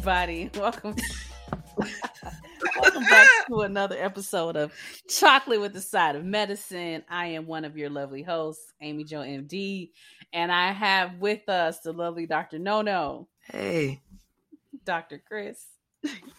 What's up, everybody? Welcome. Welcome back to another episode of Chocolate with the Side of Medicine. I am one of your lovely hosts, Amy Jo MD, and I have with us the lovely Dr. Nono. Hey. Dr. Chris.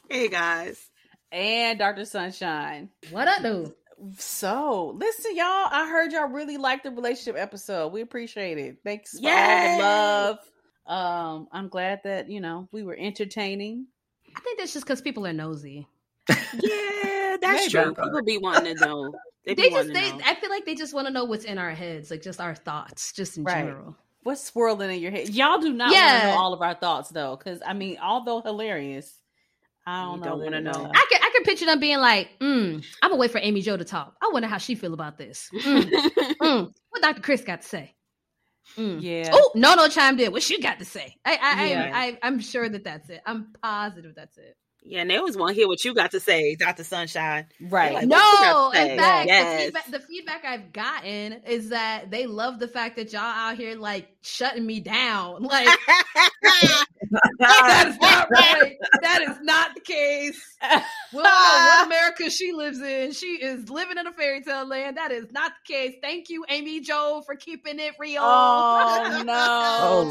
Hey guys. And Dr. Sunshine. What I do? So, listen, y'all. I heard y'all really liked the relationship episode. We appreciate it. Thanks for Yay! all the love. Um, I'm glad that you know we were entertaining. I think that's just because people are nosy. Yeah, that's Maybe. true. People be wanting to know. They, be They just they. know. I feel like they just want to know what's in our heads, like just our thoughts, just in Right. general. What's swirling in your head? Y'all do not want to Yeah. know all of our thoughts though, because I mean, although hilarious, I don't don't wanna it, know. uh, I can I can picture them being like, mm, I'm gonna wait for Amy Jo to talk. I wonder how she feel about this. Mm, mm. What Dr. Chris got to say? Mm. yeah. Oh, no, no chimed in. What you got to say? I, I, Yeah. I, I, I'm sure that that's it. I'm positive that's it. yeah, and they always want to hear what you got to say, Dr. Sunshine. right. Like, No, what you got to say? in fact, Yes. the, feedback, the feedback I've gotten is that they love the fact that y'all out here like shutting me down. Like that is not right. That is not the case. We don't know what America she lives in. She is living in a fairy tale land. That is not the case. Thank you, Amy Jo, for keeping it real. Oh no!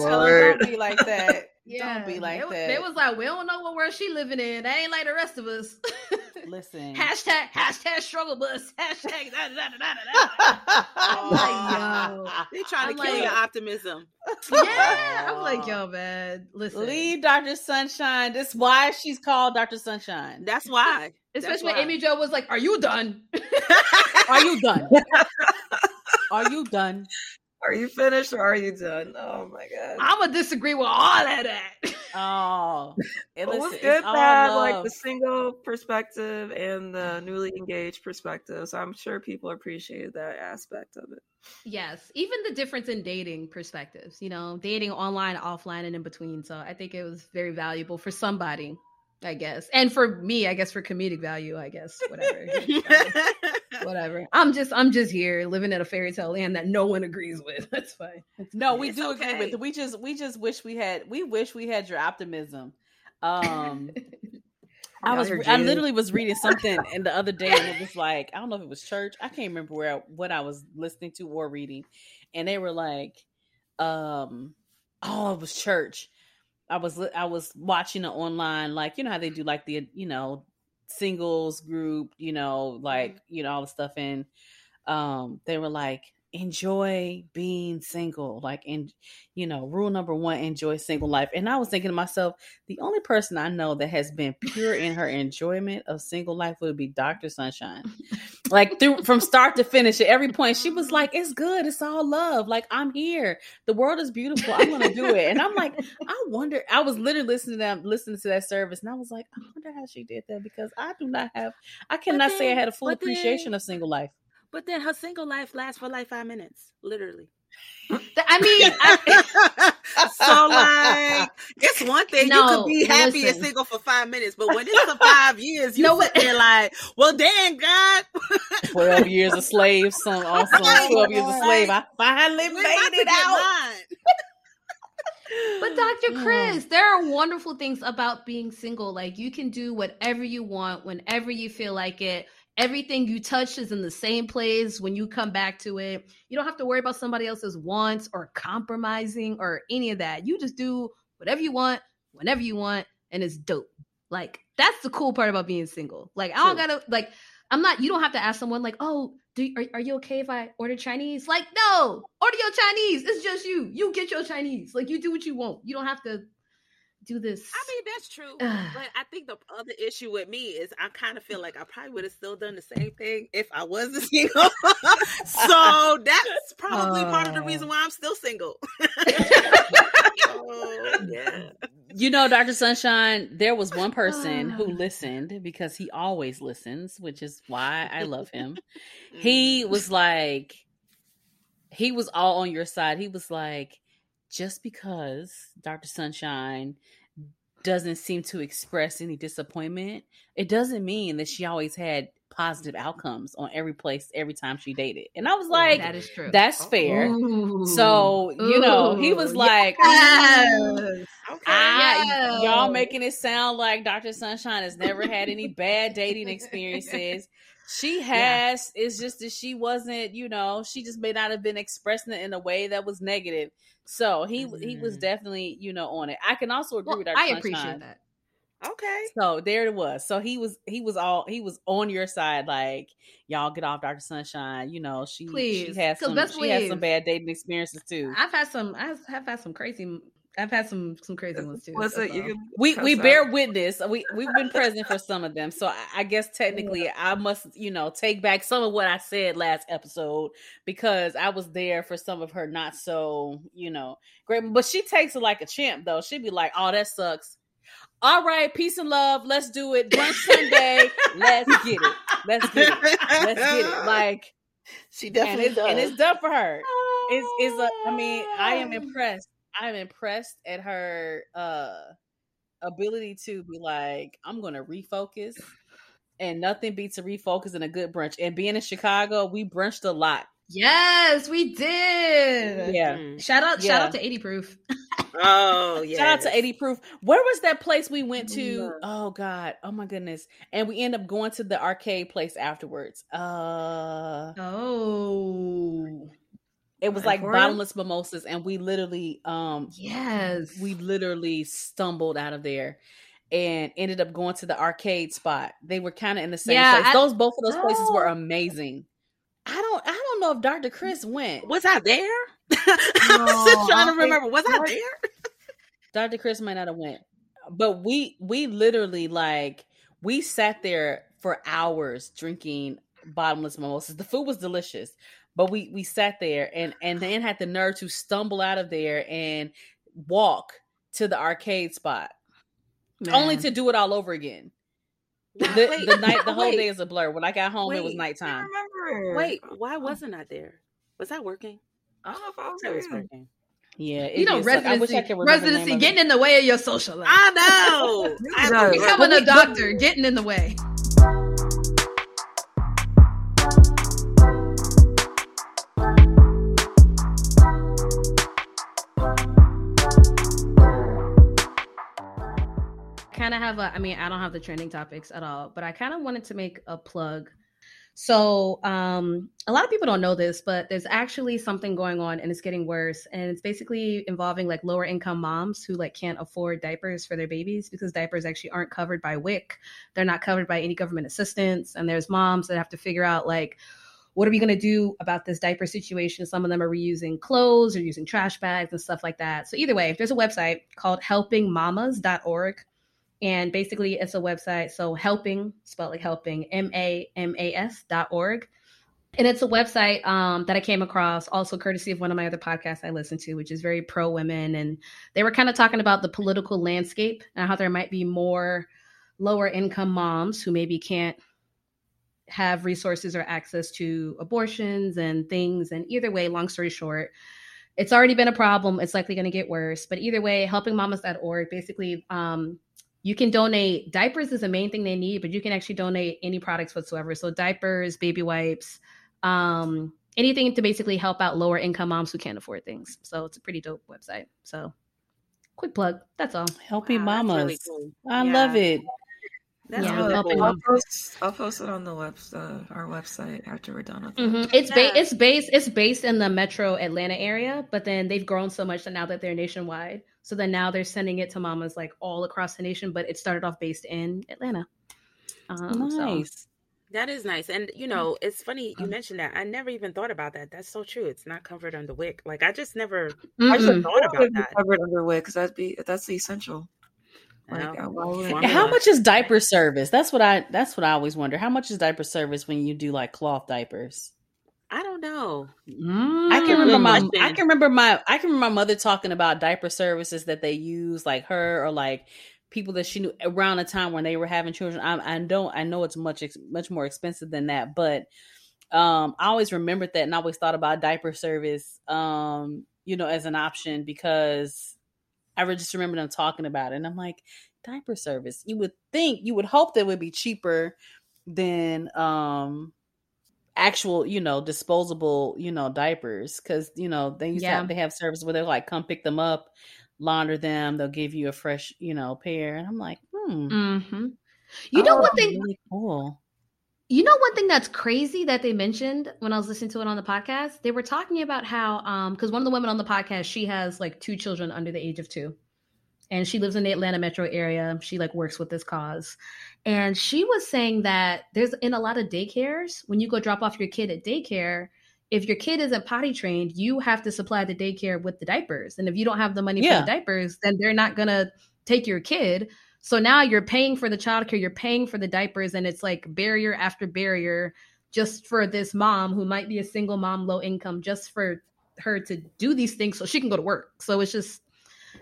Oh, Tell her Lord. don't be like that. Don't be like they, that. They was like, we don't know what world she living in. They ain't like the rest of us. Listen. hashtag hashtag struggle bus. Hashtag da, da, da, da, da, da. I'm like, yo. they trying I'm to kill like- your optimism. Yeah, I'm like, yo, man. Listen, Leave Dr. Sunshine. That's why she's called Dr. Sunshine. That's why. especially That's when why. Amy Jo was like, "Are you done?" Are you done? Are you done? Are you finished or are you done? Oh my god. I'm gonna disagree with all of that. Oh, it, was listen, what's it's good to all have like the single perspective and the newly engaged perspective. So I'm sure people appreciated that aspect of it. yes, even the difference in dating perspectives. You know, dating online, offline, and in between. So I think it was very valuable for somebody. I guess, and for me, I guess for comedic value. I guess whatever. whatever. I'm just, I'm just here living in a fairy tale land that no one agrees with. That's fine. No, we It's do agree with it. We just we just wish we had we wish we had your optimism. Um I was I literally was reading something and the other day and it was like I don't know if it was church. I can't remember where what I was listening to or reading. And they were like um oh it was church. I was I was watching it online like you know how they do like the you know singles group, you know, like you know all the stuff and um they were like enjoy being single like in you know rule number one enjoy single life. And i was thinking to myself the only person i know that has been pure in her enjoyment of single life would be dr sunshine. Like through from start to finish at every point she was mm-hmm. like it's good it's all love like i'm here the world is beautiful i'm gonna do it. And i'm like i wonder i was literally listening to them listening to that service and i was like i wonder how she did that because i do not have i cannot say i had a full but then- appreciation of single life but then her single life lasts for like five minutes, literally. I mean, I, so like it's one thing you No, could be happy and single for five minutes, but when it's for five years, you know what? They're like, well, damn God, 12 years a slave, some awesome Right, 12 years a right. slave. I finally when made am I to it out. But Dr. Mm. Chris, there are wonderful things about being single. Like you can do whatever you want whenever you feel like it. Everything you touch is in the same place when you come back to it. You don't have to worry about somebody else's wants or compromising or any of that. You just do whatever you want, whenever you want, and it's dope. Like that's the cool part about being single. Like I don't gotta like I'm not. You don't have to ask someone like, "Oh, do are, are you okay if I order Chinese?" Like, no, order your Chinese. It's just you. You get your Chinese. Like you do what you want. You don't have to do this. I mean, that's true. But I think the other issue with me is I kind of feel like I probably would have still done the same thing if I wasn't single. so that's probably part of the Oh. reason why I'm still single. oh, yeah. You know, Dr. Sunshine, there was one person who listened because he always listens, which is why I love him. Mm. he was like, he was all on your side. He was like, just because Dr. Sunshine doesn't seem to express any disappointment, it doesn't mean that she always had positive outcomes on every place every time she dated. And I was like, that is true. that's fair. Ooh. So, you know, he was like, yes. "Mm, Okay. I, Yes. y'all making it sound like Dr. Sunshine has never had any bad dating experiences. She has. It's just that she wasn't, you know, she just may not have been expressing it in a way that was negative. So he he was Mhm. definitely, you know, on it. I can also agree Well, with Dr. Sunshine. I Sunshine. appreciate that. okay. So there it was. So he was he was all he was on your side, like y'all get off Dr. Sunshine. You know, she Please, she has 'cause some best she has some bad dating experiences too. I've had some. I have had some crazy. I've had some some crazy uh, ones too. What's it? that's You can we cuss we out. bear witness. We we've been present for some of them, so I, I guess technically I must you know take back some of what I said last episode because I was there for some of her not so you know great. But she takes it like a champ though. She'd be like, "Oh, that sucks." All right, peace and love. Let's do it. Brunch Sunday. Let's get it. Let's get it. Let's get it. Like she and definitely it's does. and it's done for her. It's is a. I mean, I am impressed. I'm impressed at her uh ability to be like, I'm gonna refocus. And nothing beats a refocus and a good brunch. And being in Chicago, we brunched a lot. Yes, we did. Yeah. Mhm. Shout out! Shout out to Eighty Proof. Oh yeah. Shout out to 80 Proof. Where was that place we went to? Yeah. Oh God. Oh my goodness. And we end up going to the arcade place afterwards. Uh Oh, it was like bottomless mimosas, and we literally um yes. we literally stumbled out of there and ended up going to the arcade spot. They were kind of in the same Yeah, place. I- Those both of those places were Oh. amazing. I don't I don't know if Dr. Chris went. Was I there? I'm still trying to remember. Was I there? Dr. Chris might not have went. But we we literally like we sat there for hours drinking bottomless mimosas. The food was delicious, but we we sat there and and then had the nerve to stumble out of there and walk to the arcade spot only to do it all over again. The, wait, the night the whole wait, day is a blur. When I got home, it was Wait. I nighttime. remember. Wait, why oh. wasn't I there? Was I working? I don't know if I was I was working. Yeah, it you know, did suck. I wish residency, I could remember the name residency getting in the way of your social life. I know. I have to does. work. Becoming a doctor, getting in the way. Kind of have a, I mean, I don't have the trending topics at all, but I kind of wanted to make a plug. So, um, a lot of people don't know this, but there's actually something going on and it's getting worse. And it's basically involving like lower income moms who like can't afford diapers for their babies because diapers actually aren't covered by WIC. They're not covered by any government assistance. And there's moms that have to figure out like, what are we going to do about this diaper situation? Some of them are reusing clothes or using trash bags and stuff like that. So, either way, there's a website called helpingmamas.org. And basically, it's a website. So, helping, spelled like helping, M A M A S dot org. And it's a website um, that I came across, also courtesy of one of my other podcasts I listen to, which is very pro women. And they were kind of talking about the political landscape and how there might be more lower income moms who maybe can't have resources or access to abortions and things. And either way, long story short, it's already been a problem. It's likely going to get worse. But either way, helpingmamas.org basically, um, you can donate. Diapers is the main thing they need, but you can actually donate any products whatsoever. So diapers, baby wipes, um, anything to basically help out lower income moms who can't afford things. So it's a pretty dope website. So quick plug. That's all. Helping Wow, that's mamas. really cool. I Yeah. love it. That's Yeah, really helping cool. I'll post. I'll post it on the web, uh, our website after we're done with it. Mhm. It's ba- Yeah. it's based it's based in the metro Atlanta area, but then they've grown so much that now that they're nationwide. So then now they're sending it to mamas like all across the nation, but it started off based in Atlanta. Um, so- nice. That is nice. And you know, it's funny Uh-huh. you mentioned that. I never even thought about that. That's so true. It's not covered under WIC. Like I just never I Mm-mm. should thought about be that. covered under WIC because that'd be that's the essential. Like, Yeah. why would Formula. How much is diaper service? That's what I that's what I always wonder. How much is diaper service when you do like cloth diapers? I don't know. Mm. I can remember my question. I can remember my I can remember my mother talking about diaper services that they use, like her or like people that she knew around the time when they were having children. I, I don't I know it's much ex- much more expensive than that, but um I always remembered that and I always thought about diaper service um you know as an option because I just remember them talking about it and I'm like diaper service. You would think you would hope that would be cheaper than um actual, you know, disposable, you know, diapers because you know they used to have they have service where they're like come pick them up, launder them, they'll give you a fresh, you know, pair, and I'm like, hmm, hmm You know what thing. really cool. You know one thing that's crazy that they mentioned when I was listening to it on the podcast. They were talking about how um because one of the women on the podcast she has like two children under the age of two, and she lives in the Atlanta metro area. She like works with this cause, and she was saying that there's in a lot of daycares when you go drop off your kid at daycare. If your kid isn't potty trained, you have to supply the daycare with the diapers. And if you don't have the money Yeah. for the diapers, then they're not gonna take your kid. So now you're paying for the childcare, you're paying for the diapers, and it's like barrier after barrier just for this mom who might be a single mom, low income, just for her to do these things so she can go to work. So it's just,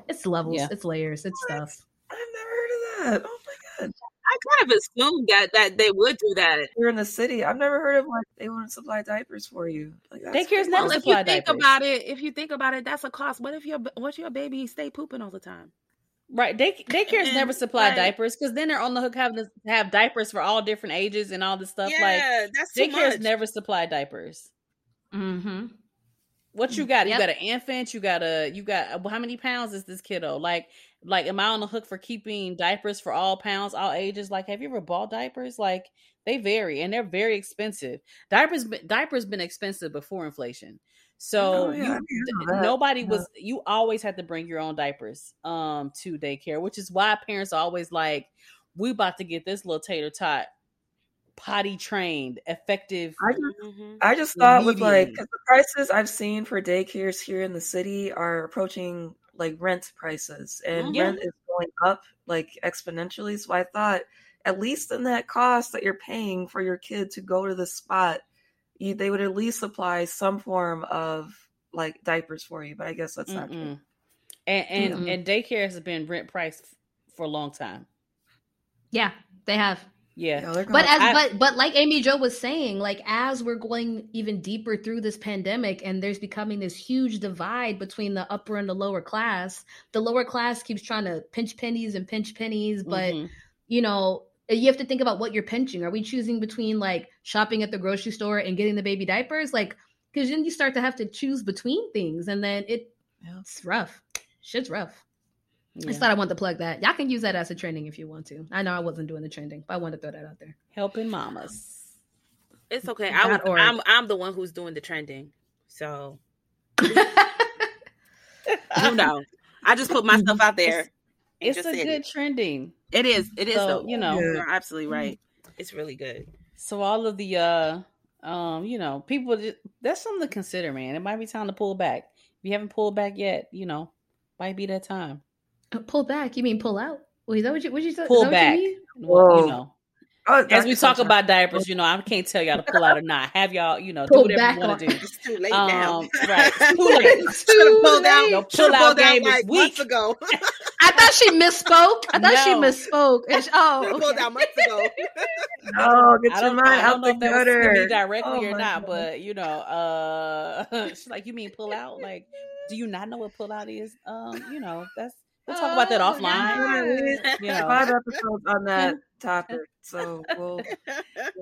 it's levels, Yeah. it's layers, it's What? stuff. I've never heard of that. Oh my god. I kind of assumed that that they would do that. You're in the city. I've never heard of like they want to supply diapers for you. Like that's Daycare's crazy. never Well, if you think diapers. about it, if you think about it, that's a cost. What if your what if your baby stay pooping all the time? Right. Day daycares never supply like- diapers because then they're on the hook having to have diapers for all different ages and all this stuff. Like yeah, that's too daycares never supply diapers. Mm-hmm. What you got? You got an infant. You got a. You got how many pounds is this kiddo? Like, like, am I on the hook for keeping diapers for all pounds, all ages? Like, have you ever bought diapers? Like, they vary and they're very expensive. Diapers, diapers been expensive before inflation. So Oh, yeah, you, didn't nobody Yeah. was. You always had to bring your own diapers um to daycare, which is why parents are always like, "We about to get this little tater tot potty trained, effective." I just Mhm. I just thought with like Immediately. 'cause the prices I've seen for daycares here in the city are approaching like rent prices, and. Yeah. rent is going up like exponentially. So I thought at least in that cost that you're paying for your kid to go to the spot, you, they would at least supply some form of like diapers for you. But I guess that's not true. And and, Mm-mm. and daycare has been rent priced for a long time. Yeah, they have. Yeah. Yeah, But as I- but but like Amy Jo was saying, like as we're going even deeper through this pandemic and there's becoming this huge divide between the upper and the lower class, the lower class keeps trying to pinch pennies and pinch pennies, but Mhm. you know, you have to think about what you're pinching. Are we choosing between like shopping at the grocery store and getting the baby diapers? Like, because then you start to have to choose between things, and then it, Yeah. it's rough. Shit's rough. I Yeah. just thought I wanted to plug that. Y'all can use that as a trending if you want to. I know I wasn't doing the trending, but I wanted to throw that out there. helping mamas. It's okay. I Dot would, org. I'm I'm the one who's doing the trending, so you know. I just put myself out there. and It's a good it. trending. It is. It is. So, though. you know. you're absolutely right. It's really good. So all of the uh um, you know, people just, that's something to consider, man. It might be time to pull back. If you haven't pulled back yet, you know, might be that time. pull back? You mean pull out? Wait, is that what you? What you said? Pull is back. You mean? Whoa. You know. Oh, As we talk Sunshine. about diapers, you know, I can't tell y'all to pull out or not. Have y'all, you know, Pull do whatever you want to do. It's too late now. Um, right. It's too late. Should have too pulled out. late. Your pull-out pulled out game is like months weak. ago. I thought she misspoke. I thought she misspoke. She- oh, Should pulled okay. out months ago. No, get I your don't, mind out know the if that was to gutter. directly Oh or not, God. but you know, uh, she's like, you mean pull out? Like, do you not know what pull out is? Um, you know, that's we'll talk about that Oh, offline. God. You know, Five episodes on that topic, so we'll,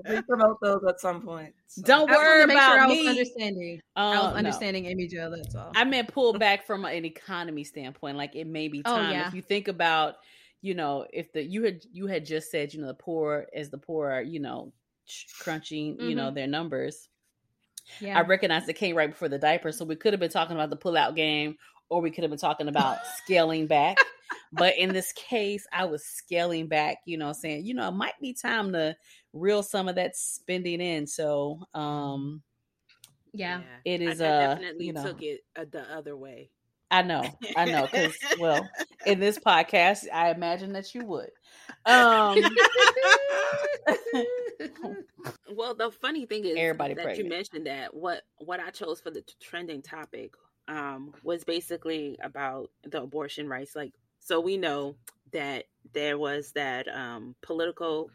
we'll promote those at some point. So. don't I just wanted worry to make sure about I was me. understanding. Uh, I was no. understanding Amy Jo. That's all. I meant pull back from an economy standpoint. Like it may be Oh, time yeah. if you think about, you know, if the you had you had just said, you know, the poor as the poor, are, you know, ch- crunching, you know, their numbers. yeah. I recognize it came right before the diaper, so we could have been talking about the pull-out game, or we could have been talking about scaling back. But in this case, I was scaling back. You know, saying, you know, it might be time to reel some of that spending in. So, um, yeah. it is. I uh, definitely you know, took it uh, the other way. I know, I know, because well, in this podcast, I imagine that you would. Um, well, the funny thing is Everybody that pregnant. you mentioned that what what I chose for the trending topic um, was basically about the abortion rights. Like, so we know that there was that um, political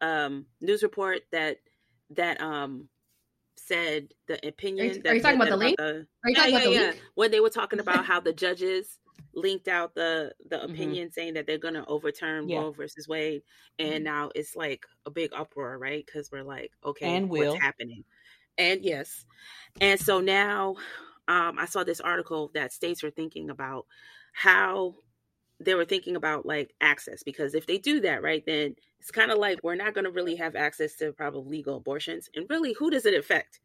um, news report that that um, said the opinion. Are you- that are you talking that- about the link? the- Are you talking yeah, about the yeah, link? when they were talking about how the judges linked out the the Mhm. opinion saying that they're going to overturn Yeah. Roe versus Wade, and now it's like a big uproar, right? Because we're like, okay, And will. what's happening? and yes, and so now um, I saw this article that states are thinking about how they were thinking about like access because if they do that right then it's kind of like we're not going to really have access to probably legal abortions and really who does it affect?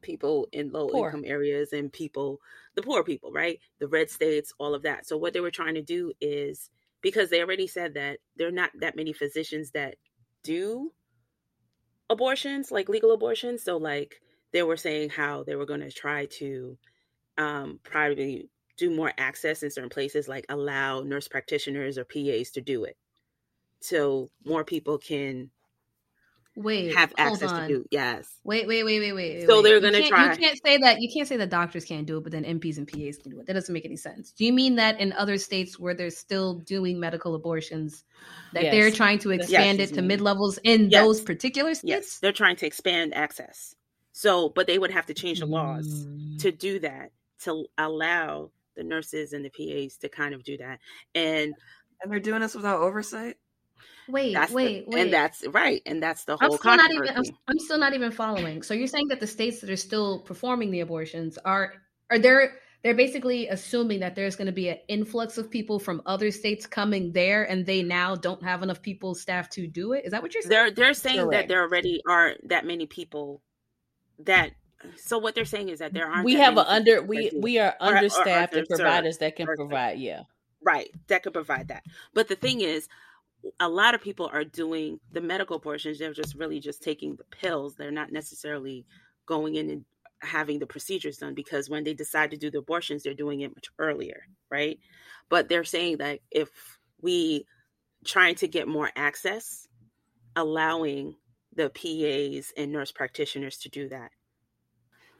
People in low poor. income areas and people the poor people right? The red states all of that. So what they were trying to do is because they already said that there are not that many physicians that do abortions like legal abortions so like they were saying how they were going to try to um probably do more access in certain places, like allow nurse practitioners or PAs to do it, so more people can wait have access on. to do. Yes. Wait, wait, wait, wait, wait. So wait. they're going to try. You can't say that. You can't say that doctors can't do it, but then NPs and PAs can do it. That doesn't make any sense. Do you mean that in other states where they're still doing medical abortions, that yes. they're trying to expand yes. it to mid levels in yes. those particular states? Yes, they're trying to expand access. So, but they would have to change the laws mm. to do that to allow the nurses and the PAs to kind of do that. And and they're doing this without oversight. Wait, wait, the, wait. And that's right. And that's the whole I'm still not even I'm, I'm, still not even following. So you're saying that the states that are still performing the abortions are are there they're basically assuming that there's going to be an influx of people from other states coming there and they now don't have enough people staff to do it. Is that what you're saying? They're they're saying Correct. that there already aren't that many people that so what they're saying is that there aren't. We have an under we we are understaffed and providers that can provide. Yeah, right. That could provide that. But the thing is, a lot of people are doing the medical portions. They're just really just taking the pills. They're not necessarily going in and having the procedures done because when they decide to do the abortions, they're doing it much earlier, right? But they're saying that if we trying to get more access, allowing the PAs and nurse practitioners to do that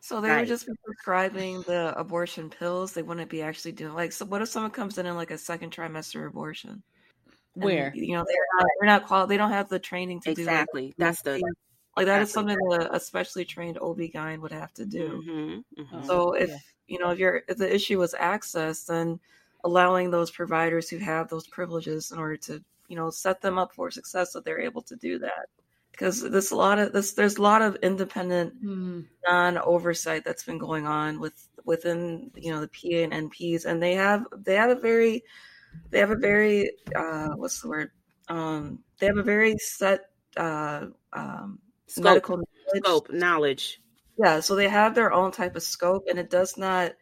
so they would just be prescribing the abortion pills. They wouldn't be actually doing like. So what if someone comes in in like a second trimester abortion? And, Where you know they're not they're not qual- they don't have the training to exactly. do exactly. That's the like that is something that a specially trained OB-GYN would have to do. Mm-hmm, mm-hmm. So if yeah. you know if you're if the issue was access, then allowing those providers who have those privileges in order to you know set them up for success that they're able to do that because there's a lot of this there's a lot of independent mm. non oversight that's been going on with within you know the PA and NPs and they have they have a very they have a very uh what's the word um they have a very set uh um scope, medical knowledge. scope knowledge yeah so they have their own type of scope and it does not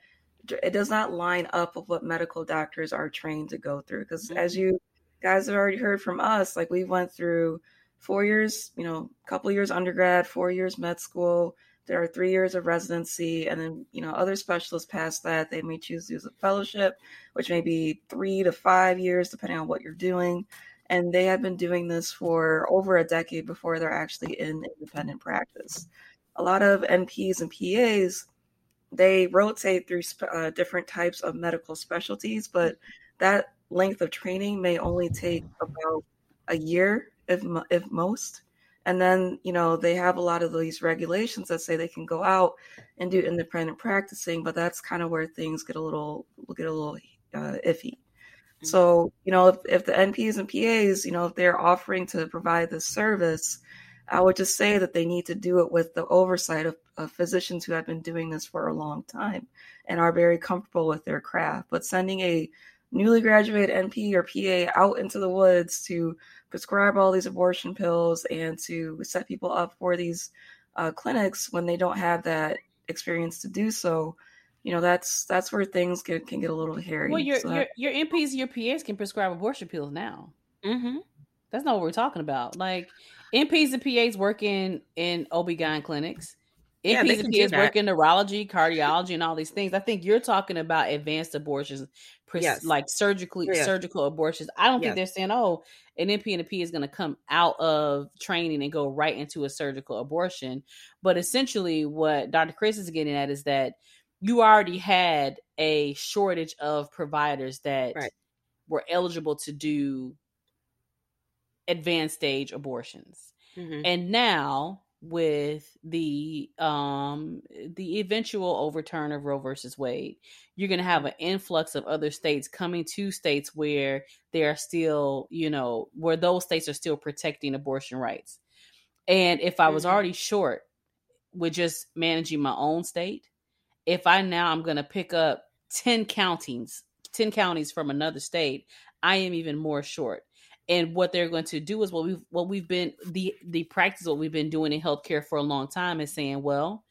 it does not line up with what medical doctors are trained to go through because mm-hmm. as you guys have already heard from us like we went through four years, you know, a couple years undergrad, four years med school. There are three years of residency, and then you know other specialists past that they may choose to use a fellowship, which may be three to five years depending on what you're doing. And they have been doing this for over a decade before they're actually in independent practice. A lot of NPs and PAs they rotate through uh, different types of medical specialties, but that length of training may only take about a year if if most. And then you know they have a lot of these regulations that say they can go out and do independent practicing, but that's kind of where things get a little get a little uh, iffy. Mm-hmm. So you know if, if the NPs and PAs, you know if they're offering to provide this service, I would just say that they need to do it with the oversight of, of, physicians who have been doing this for a long time and are very comfortable with their craft. But sending a newly graduated NP or PA out into the woods to prescribe all these abortion pills and to set people up for these uh, clinics when they don't have that experience to do so. You know that's that's where things get, can get a little hairy. Well your, so your, your nps your pas can prescribe abortion pills now. Mm-hmm. that's not what we're talking about. Like nps and pas working in ob-gyn clinics. Yeah, NPs and PAs work in neurology, cardiology, and all these things. I think you're talking about advanced abortions, yes. like surgically yes. surgical abortions. I don't think they're saying, "Oh, an NP and a P is going to come out of training and go right into a surgical abortion." But essentially, what Dr. Chris is getting at is that you already had a shortage of providers that right. were eligible to do advanced stage abortions, mm-hmm. and now with the um the eventual overturn of Roe versus Wade, you're going to have an influx of other states coming to states where they are still, you know, where those states are still protecting abortion rights. And if I was mm-hmm. already short with just managing my own state, if I now I'm going to pick up 10 counties, 10 counties from another state, I am even more short. And what they're going to do is what we've what we've been the the practice what we've been doing in healthcare for a long time is saying, well,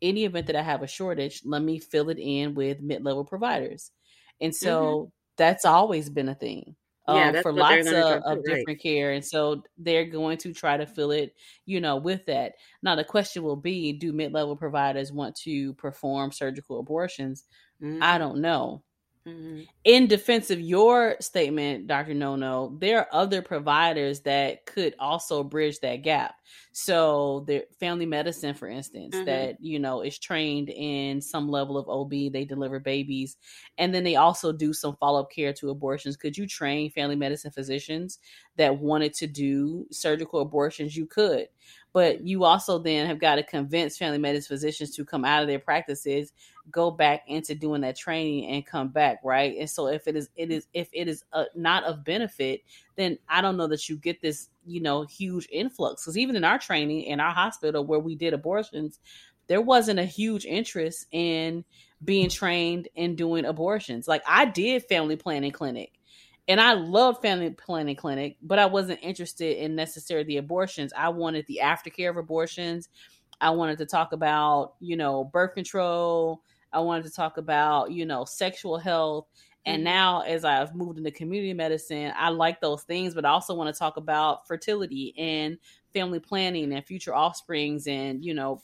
any event that I have a shortage, let me fill it in with mid-level providers. And so mm-hmm. that's always been a thing. Yeah, um, for lots of, of different right. care. And so they're going to try to fill it, you know, with that. Now, the question will be do mid level providers want to perform surgical abortions? Mm-hmm. I don't know. Mm-hmm. In defense of your statement, Dr. No No, there are other providers that could also bridge that gap. So, the family medicine, for instance, mm-hmm. that you know is trained in some level of OB, they deliver babies, and then they also do some follow up care to abortions. Could you train family medicine physicians that wanted to do surgical abortions? You could, but you also then have got to convince family medicine physicians to come out of their practices go back into doing that training and come back right? And so if it is it is if it is uh, not of benefit then i don't know that you get this you know huge influx. Because even in our training in our hospital where we did abortions there wasn't a huge interest in being trained in doing abortions. Like i did family planning clinic and I loved family planning clinic, but I wasn't interested in necessarily the abortions. I wanted the aftercare of abortions. I wanted to talk about, you know, birth control. I wanted to talk about, you know, sexual health. And mm-hmm. now, as I've moved into community medicine, I like those things, but I also want to talk about fertility and family planning and future offsprings and, you know,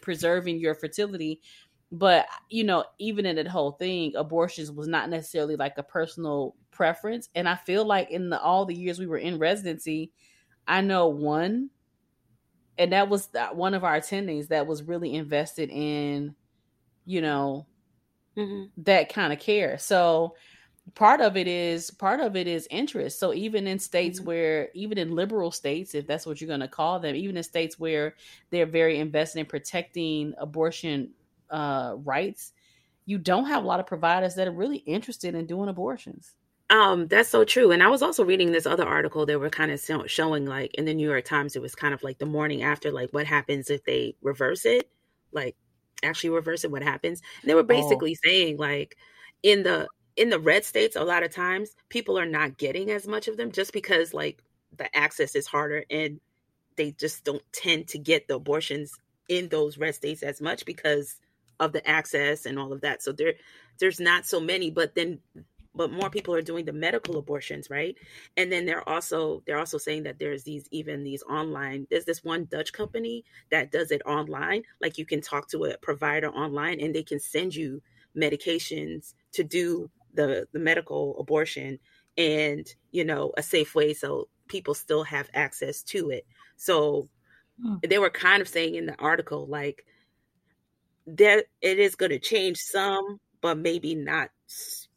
preserving your fertility. But, you know, even in that whole thing, abortions was not necessarily like a personal preference. And I feel like in the, all the years we were in residency, I know one, and that was one of our attendings that was really invested in you know mm-hmm. that kind of care so part of it is part of it is interest so even in states mm-hmm. where even in liberal states if that's what you're going to call them even in states where they're very invested in protecting abortion uh, rights you don't have a lot of providers that are really interested in doing abortions um, that's so true. And I was also reading this other article. that were kind of showing, like, in the New York Times, it was kind of like the morning after, like, what happens if they reverse it? Like, actually reverse it what happens and they were oh. basically oh. saying like in the in the red states a lot of times people are not getting as much of them just because like the access is harder and they just don't tend to get the abortions in those red states as much because of the access and all of that. So there there's not so many but then but more people are doing the medical abortions right? And then they're also they're also saying that there's these even these online there's this one dutch company that does it online. Like you can talk to a provider online and they can send you medications to do the the medical abortion and you know a safe way so people still have access to it. So hmm. they were kind of saying in the article like that it is going to change some but maybe not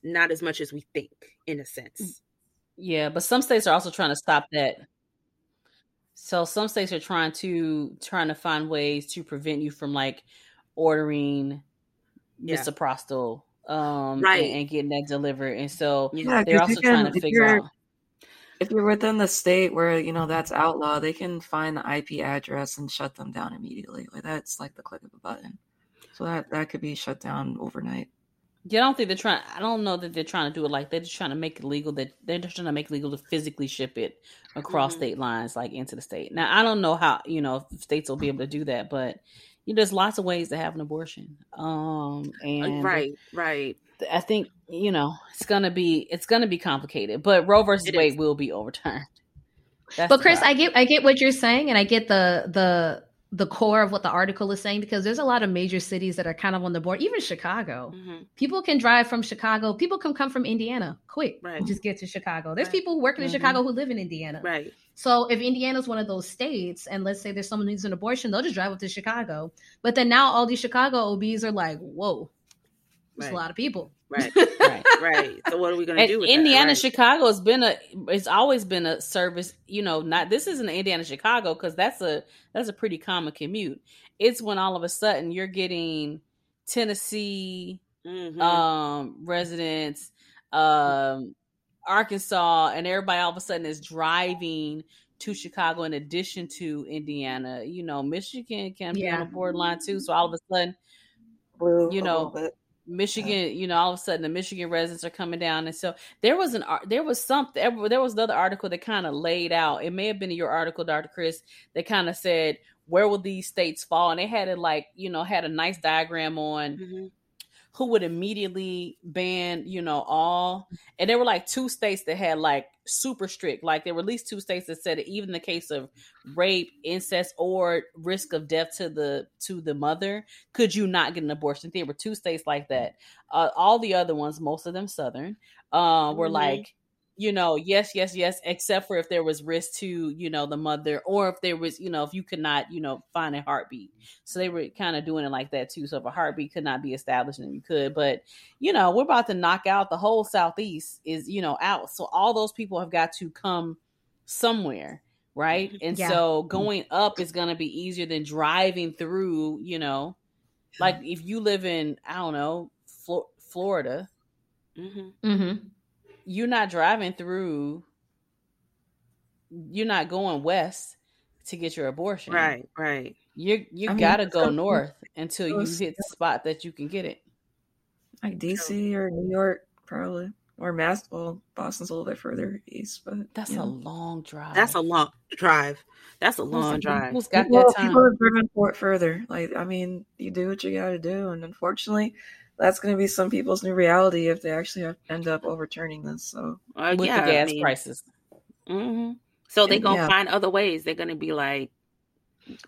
not as much as we think in a mm. sense. Yeah, but some states are also trying to stop that. So some states are trying to trying to find ways to prevent you from like ordering yeah. misoprostol um right. and, and, getting that delivered. And so yeah, they're also can, trying to figure out if you're within the state where you know that's outlawed, they can find the IP address and shut them down immediately. Like that's like the click of a button. So that that could be shut down overnight. Yeah, I don't think they're trying. I don't know that they're trying to do it like they're just trying to make it legal. That they're just trying to make it legal to physically ship it across mm-hmm. state lines, like into the state. Now, I don't know how you know states will be able to do that, but you know, there's lots of ways to have an abortion. Um, uh, and right, right. I think you know it's gonna be it's gonna be complicated, but Roe versus it Wade is. will be overturned. That's but Chris, I get I get what you're saying, and I get the the the core of what the article is saying because there's a lot of major cities that are kind of on the board even chicago mm-hmm. people can drive from chicago people can come from indiana quick right. just get to chicago there's right. people working in mm-hmm. chicago who live in indiana right so if indiana's one of those states and let's say there's someone who needs an abortion they'll just drive up to chicago but then now all these chicago obs are like whoa there's right. a lot of people Right, right, right. So what are we going to do? Indiana, right. Chicago has been a. It's always been a service. You know, not this isn't Indiana, Chicago because that's a that's a pretty common commute. It's when all of a sudden you're getting Tennessee mm-hmm. um, residents, um, Arkansas, and everybody all of a sudden is driving to Chicago in addition to Indiana. You know, Michigan can be Yeah. on the borderline too. So all of a sudden, Blue You know, little bit. Michigan, you know, all of a sudden the Michigan residents are coming down, and so there was an there was something there was another article that kind of laid out. It may have been in your article, Dr. Chris, that kind of said where will these states fall, and they had it like you know had a nice diagram on Mhm. Who would immediately ban, you know, all. And there were like two states that had like super strict, like there were at least two states that said that even in the case of rape, incest, or risk of death to the to the mother, could you not get an abortion? There were two states like that. Uh, all the other ones, most of them southern, uh, were Mhm. like you know, yes, yes, yes, except for if there was risk to, you know, the mother or if there was, you know, if you could not, you know, find a heartbeat. So they were kind of doing it like that too. So if a heartbeat could not be established, then you could. But, you know, we're about to knock out the whole Southeast is, you know, out. So all those people have got to come somewhere. Right. And Yeah. so going up is going to be easier than driving through, you know, like if you live in, I don't know, Flo- Florida, Mhm. Mm-hmm. You're not driving through you're not going west to get your abortion Right, right. you you I gotta go some- north until you hit the spot that you can get it Like DC or New York, probably. Or Mass. Well, Boston's a little bit further east, but that's yeah. a long drive That's a long drive. That's a Who's- long drive. who's got people, that time people have driven for it further. Like, I mean, you do what you got to do, and unfortunately, that's going to be some people's new reality if they actually have, end up overturning this. So, Uh, with yeah, the gas I mean, prices hmm So they're gonna yeah. find other ways. They're gonna be like,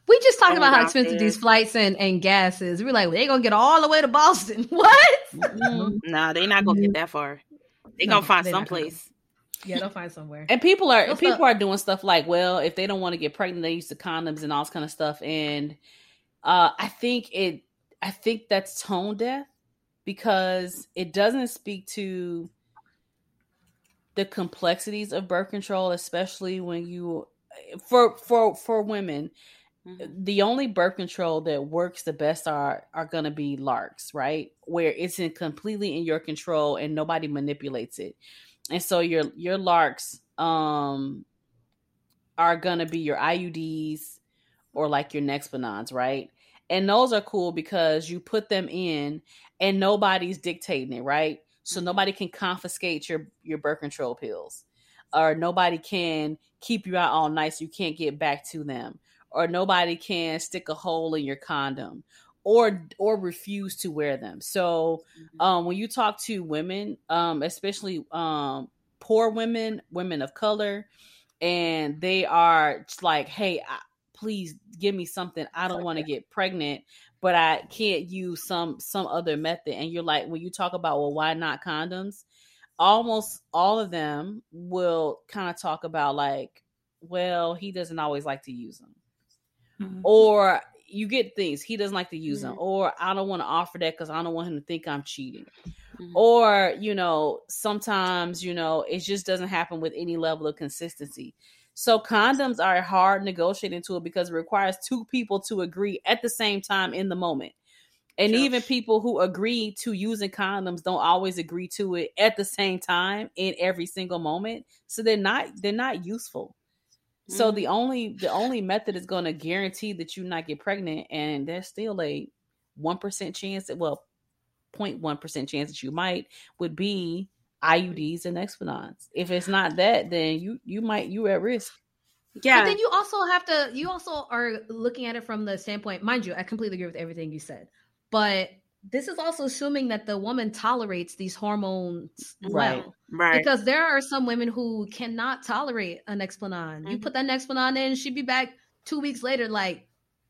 We just talked about how expensive there. these flights and, and gas is. We're like, they're gonna get all the way to Boston. What? Mhm. nah, they're not gonna get that far. They're No, gonna find they're someplace. Yeah, they'll find somewhere. and people are They'll people stop- are doing stuff like well if they don't want to get pregnant they use the condoms and all this kind of stuff and uh i think it i think that's tone deaf because it doesn't speak to the complexities of birth control especially when you for for for women Mhm. the only birth control that works the best are are going to be LARCs right? Where it's in completely in your control and nobody manipulates it. And so your your LARCs um are going to be your iuds or like your Nexplanons right and those are cool because you put them in and nobody's dictating it right? So nobody can confiscate your your birth control pills or nobody can keep you out all night so you can't get back to them or nobody can stick a hole in your condom or or refuse to wear them. So um when you talk to women um especially um poor women women of color and they are like hey I, please give me something. I don't want to get pregnant but i can't use some some other method. And you're like when you talk about well why not condoms? Almost all of them will kind of talk about like well he doesn't always like to use them Mhm. or you get things he doesn't like to use them Mhm. or i don't want to offer that because i don't want him to think i'm cheating. Mhm. or you know sometimes you know it just doesn't happen with any level of consistency so condoms are a hard negotiating tool because it requires two people to agree at the same time in the moment and Sure. even people who agree to using condoms don't always agree to it at the same time in every single moment so they're not they're not useful so Mhm. the only the only method is going to guarantee that you not get pregnant and there's still a 1% chance that well 0.1% chance that you might would be IUDs and Explanons. If it's not that then you you might you at risk. yeah, But then you also have to you also are looking at it from the standpoint, mind you, I completely agree with everything you said. But this is also assuming that the woman tolerates these hormones Right. well. right. Because there are some women who cannot tolerate an Explanon. You Mhm. put that Explanon in, she'd be back two weeks later, like,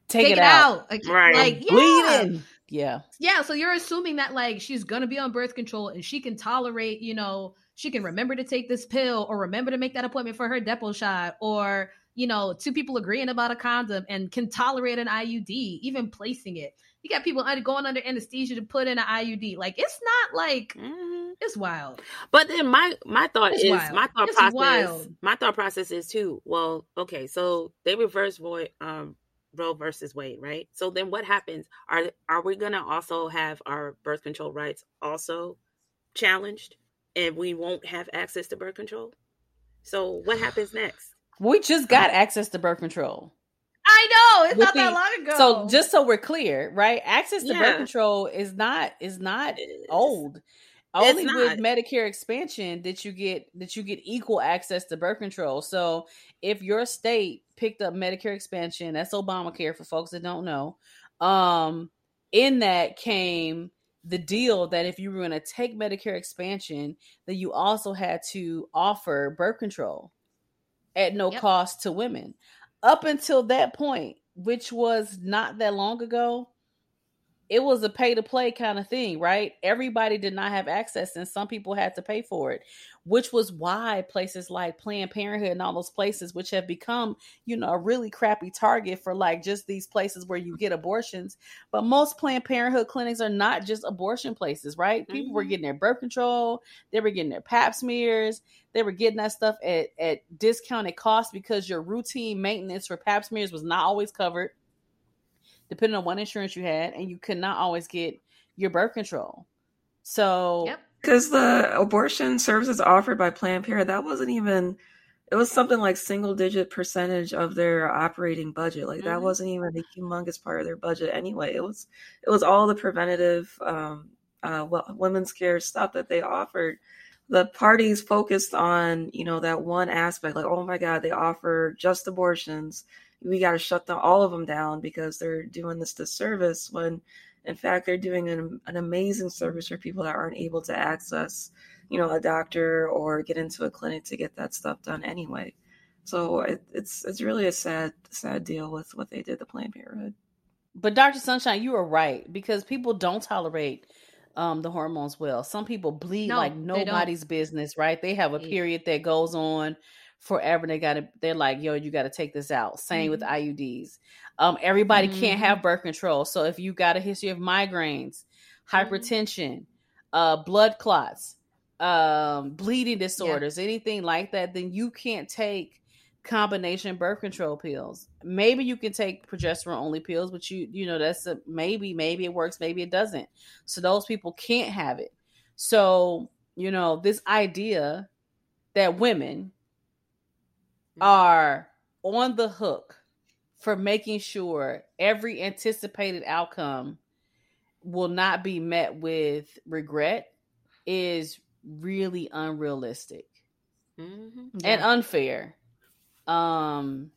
Take, take, it out. Like, Right. like yeah. Bleeding. Yeah. Yeah, so you're assuming that like she's gonna be on birth control and she can tolerate, you know, she can remember to take this pill or remember to make that appointment for her Depo shot or you know, two people agreeing about a condom and can tolerate an IUD, even placing it. You got people under- going under anesthesia to put in an IUD. Like it's not like Mhm. it's wild. But then my my thought It's is wild. my thought It's process. wild. My thought process is too. Well, okay, so they reverse Roe, um, Roe versus Wade, right? So then what happens? Are are we gonna also have our birth control rights also challenged, and we won't have access to birth control? So what happens next? We just got access to birth control. I know it's With not that long ago. So just so we're clear, right? Access to Yeah. birth control is not is not It's- old. it's Only with. Medicare expansion that you get that you get equal access to birth control. So if your state picked up Medicare expansion, that's Obamacare for folks that don't know. Um, in that came the deal that if you were going to take Medicare expansion, that you also had to offer birth control at no Yep. cost to women. Up until that point, which was not that long ago, it was a pay to play kind of thing, right? Everybody did not have access, and some people had to pay for it, which was why places like Planned Parenthood and all those places, which have become, you know, a really crappy target for like just these places where you get abortions. But most Planned Parenthood clinics are not just abortion places, right? People were Mhm. getting their birth control, they were getting their pap smears, they were getting that stuff at, at discounted cost because your routine maintenance for pap smears was not always covered depending on what insurance you had, and you could not always get your birth control. So Yep. Because the abortion services offered by Planned Parenthood, that wasn't even, it was something like single digit percentage of their operating budget. Like that Mhm. wasn't even a humongous part of their budget anyway. It was, it was all the preventative, um, uh, well, women's care stuff that they offered. The parties focused on, you know, that one aspect, like, oh my God, they offer just abortions. We got to shut them, all of them down because they're doing this disservice when in fact, they're doing an, an amazing service for people that aren't able to access, you know, a doctor or get into a clinic to get that stuff done anyway. So it, it's it's really a sad sad deal with what they did to Planned Parenthood. But Dr. Sunshine, you are right because people don't tolerate um, the hormones well. Some people bleed No, like nobody's business, right? They have a period that goes on forever. They got to. They're like, yo, you got to take this out. Same with Mhm. IUDs. Um, everybody can't Mhm. have birth control. So if you got a history of migraines, Mm-hmm. hypertension, uh, blood clots, um, bleeding disorders, anything like that, then you can't take combination birth control pills. Maybe you can take progesterone only pills, but you you know that's a maybe maybe it works, maybe it doesn't. So those people can't have it. So, you know, this idea that women are on the hook for making sure every anticipated outcome will not be met with regret is really unrealistic Mhm. and unfair. Um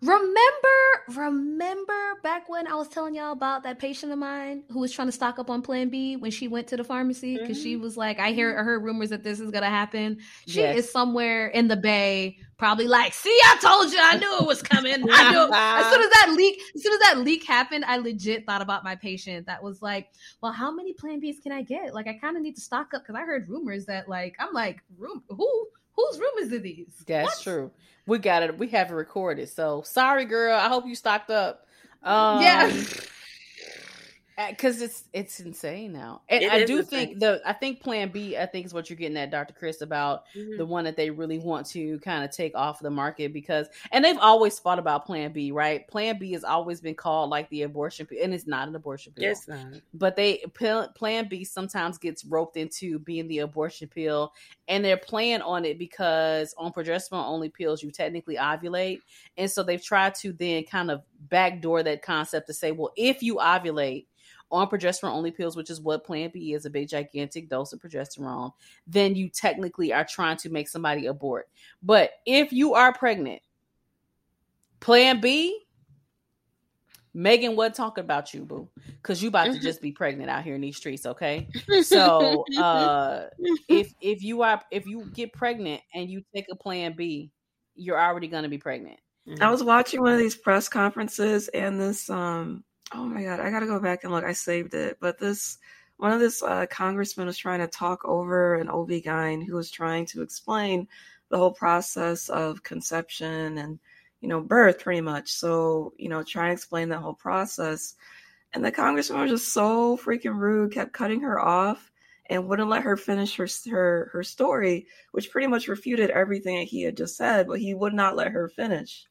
Remember, remember back when I was telling y'all about that patient of mine who was trying to stock up on Plan B when she went to the pharmacy because she was like, I hear I heard rumors that this is gonna happen. She Yes. is somewhere in the bay, probably like, see, I told you, I knew it was coming. I knew. as soon as that leak, as soon as that leak happened, I legit thought about my patient that was like, well, how many Plan Bs can I get? Like, I kind of need to stock up because I heard rumors that like I'm like, room who whose rumors are these? That's What? true. We got it. We have it recorded. So sorry, girl. I hope you stocked up. Um, Yeah. Because it's it's insane now, and It I do insane. think the I think Plan B. I think is what you're getting at, Dr. Chris, about Mhm. the one that they really want to kind of take off the market because, and they've always fought about Plan B, right? Plan B has always been called like the abortion, pill, and it's not an abortion pill not. but they plan b sometimes gets roped into being the abortion pill and they're playing on it because on progesterone only pills you technically ovulate and so they've tried to then kind of backdoor that concept to say well if you ovulate on progesterone only pills which is what plan b is a big gigantic dose of progesterone then you technically are trying to make somebody abort but if you are pregnant plan b Megan wasn't talking about you, boo, because you about to Mhm. just be pregnant out here in these streets, okay? So, uh, if if you are if you get pregnant and you take a Plan B, you're already gonna be pregnant. I was watching one of these press conferences and this um oh my god, I gotta go back and look. I saved it. But this one of this uh, congressman was trying to talk over an OB-GYN who was trying to explain the whole process of conception and you know birth pretty much. So, you know, try and explain that whole process. And the congressman was just so freaking rude, kept cutting her off and wouldn't let her finish her her her story, which pretty much refuted everything that he had just said, but he would not let her finish.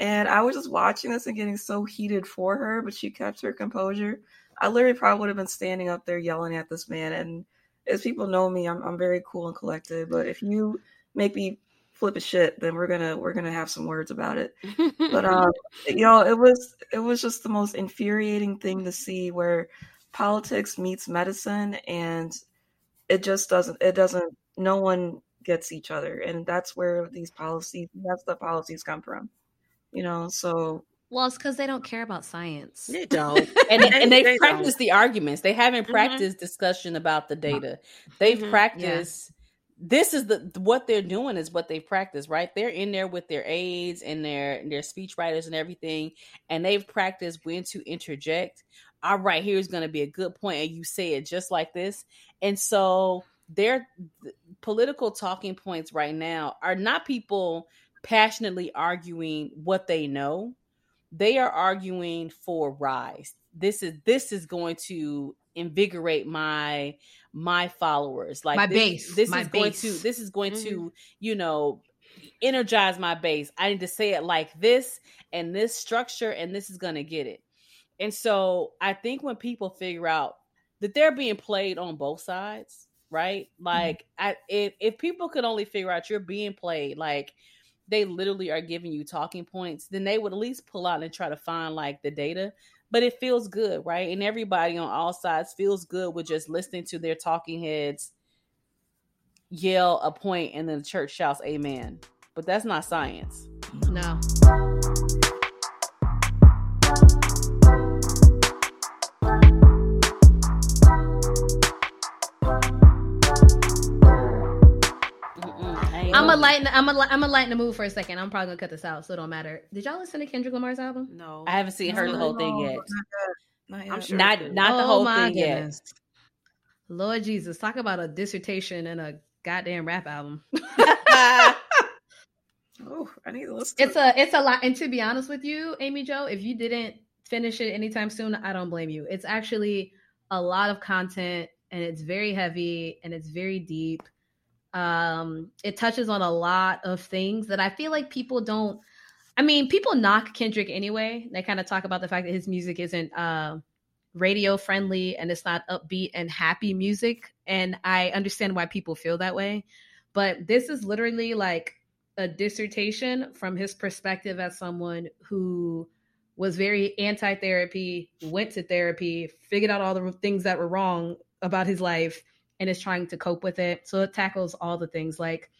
And I was just watching this and getting so heated for her, but she kept her composure. I literally probably would have been standing up there yelling at this man. And as people know me, I'm, I'm very cool and collected. But if you make me flip a shit, then we're gonna we're gonna have some words about it. But um, you know, it was it was just the most infuriating thing to see where politics meets medicine, and it just doesn't it doesn't. No one gets each other, and that's where these policies that's the policies come from. You know, so Well, it's because they don't care about science. they don't. and they, and They- they've they practiced don't. the arguments. They haven't Mhm. practiced discussion about the data. They've Mhm. practiced. This is the what they're doing is what they've practiced, right? They're in there with their aides and their their speech writers and everything, and they've practiced when to interject. All right, here's going to be a good point, and you say it just like this. And so their th- political talking points right now are not people passionately arguing what they know. They are arguing for rise. This is this is going to invigorate my my followers. Like My this, base, this my is going to this is going to Mhm. you know energize my base. I need to say it like this and this structure and this is going to get it. And so i think when people figure out that they're being played on both sides right? Like I, if, if people could only figure out you're being played like they literally are giving you talking points, then they would at least pull out and try to find like the data. But it feels good, right? And everybody on all sides feels good with just listening to their talking heads yell a point and then the church shouts amen. But that's not science. No. I'm know. a um, lighten. I'm a. I'm a lighten the mood for a second. I'm probably gonna cut this out, so it don't matter. Did y'all listen to Kendrick Lamar's album? no. I haven't seen heard the whole thing yet. Not yet. I'm sure Not it's good. not the Oh whole my thing yet. Lord Jesus, talk about a dissertation and a goddamn rap album. Oh, I need to listen. To It's a it's a lot. And to be honest with you, Amy Jo, if you didn't finish it anytime soon, I don't blame you. It's actually a lot of content and it's very heavy and it's very deep. Um, it touches on a lot of things that I feel like people don't I mean, people knock Kendrick anyway. They kind of talk about the fact that his music isn't uh, radio friendly and it's not upbeat and happy music. And I understand why people feel that way. But this is literally like a dissertation from his perspective as someone who was very anti therapy, went to therapy, figured out all the things that were wrong about his life, and is trying to cope with it. So it tackles all the things like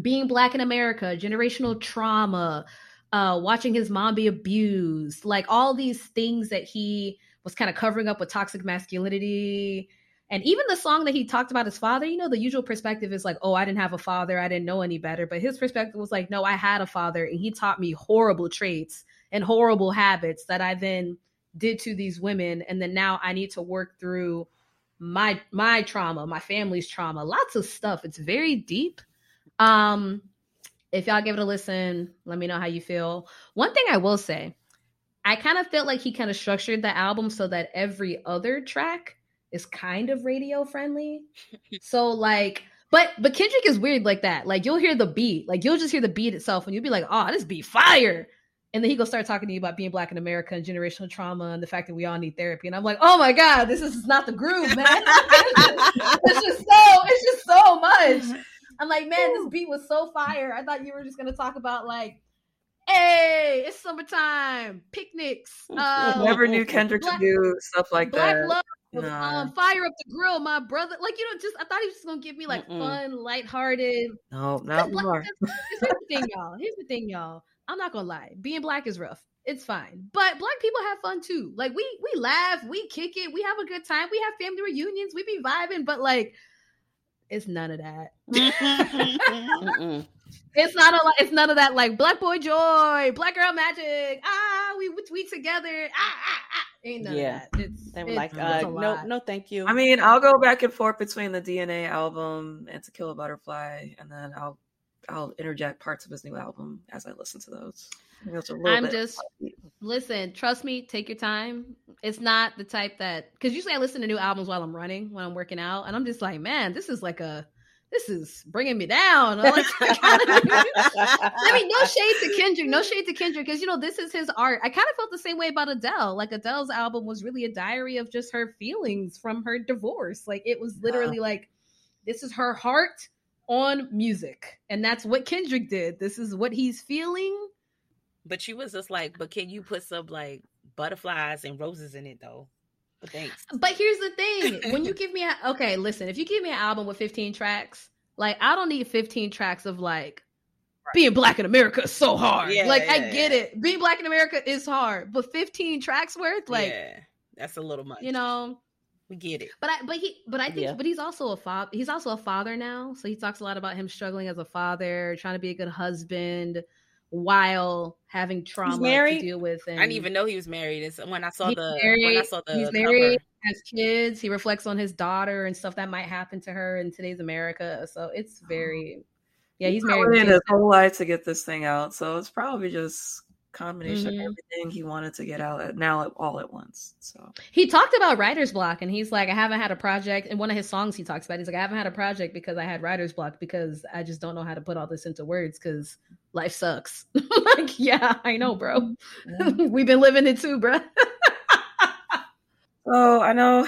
being black in America, generational trauma, uh, watching his mom be abused, like all these things that he was kind of covering up with toxic masculinity. And even the song that he talked about his father, you know, the usual perspective is like, oh, I didn't have a father. I didn't know any better. But his perspective was like, no, I had a father and he taught me horrible traits and horrible habits that I then did to these women. And then now I need to work through my my trauma, my family's trauma, lots of stuff. It's very deep. Um, if y'all give it a listen, let me know how you feel. One thing I will say, I kind of felt like he kind of structured the album so that every other track is kind of radio friendly. so like, but but Kendrick is weird like that. Like you'll hear the beat, like you'll just hear the beat itself, and you'll be like, "Oh, this beat fire." And then he gonna start talking to you about being black in America and generational trauma and the fact that we all need therapy. And I'm like, oh my god, this is not the groove, man. it's just so, it's just so much. I'm like, man, this beat was so fire. I thought you were just gonna talk about like, hey, it's summertime, picnics. Um, Never knew Kendrick to do stuff like Black that. love, Nah. um, fire up the grill, my brother. Like, you know, just I thought he was just gonna give me like Mm-mm. fun, lighthearted. No, not more. Here's the thing, y'all. Here's the thing, y'all. I'm not gonna lie. Being black is rough. It's fine, but black people have fun too. Like we we laugh, we kick it, we have a good time, we have family reunions, we be vibing. But like, it's none of that. It's not a lot. It's none of that. Like black boy joy, black girl magic. Ah, we we together. Ah ah ah. Ain't none Yeah. of that. It's, They were like, uh, no, no, thank you. I mean, I'll go back and forth between the DNA album and To Kill a Butterfly, and then I'll I'll interject parts of his new album as I listen to those. I think that's a little I'm just listen. Trust me. Take your time. It's not the type that because usually I listen to new albums while I'm running when I'm working out, and I'm just like, man, this is like a this is bringing me down. Like, I mean, no shade to Kendrick, no shade to Kendrick, because you know this is his art. I kind of felt the same way about Adele. Like Adele's album was really a diary of just her feelings from her divorce. Like it was literally like this is her heart on music. And that's what Kendrick did. This is what he's feeling. But she was just like, but can you put some like butterflies and roses in it though? But thanks. But here's the thing: when you give me a okay, listen, if you give me an album with 15 tracks, like I don't need 15 tracks of like right. being black in America is so hard. Yeah, like yeah, I get yeah. it, being black in America is hard, but 15 tracks worth, like yeah, that's a little much. You know, we get it. But I, but he, but I think, but he's also a father. He's also a father now, so he talks a lot about him struggling as a father, trying to be a good husband while having trauma to deal with. And I didn't even know he was married. It's when I saw the married, when I saw the he's married, has kids. He reflects on his daughter and stuff that might happen to her in today's America. So it's oh. very, yeah, he's, he's married. his whole life to get this thing out, so it's probably just combination mm-hmm. of everything he wanted to get out at now all at once. So he talked about writer's block and he's like, I haven't had a project. In one of his songs, he talks about, he's like, I haven't had a project because I had writer's block because I just don't know how to put all this into words because life sucks. like, yeah, I know, bro. Yeah. We've been living it too, bro. so I know,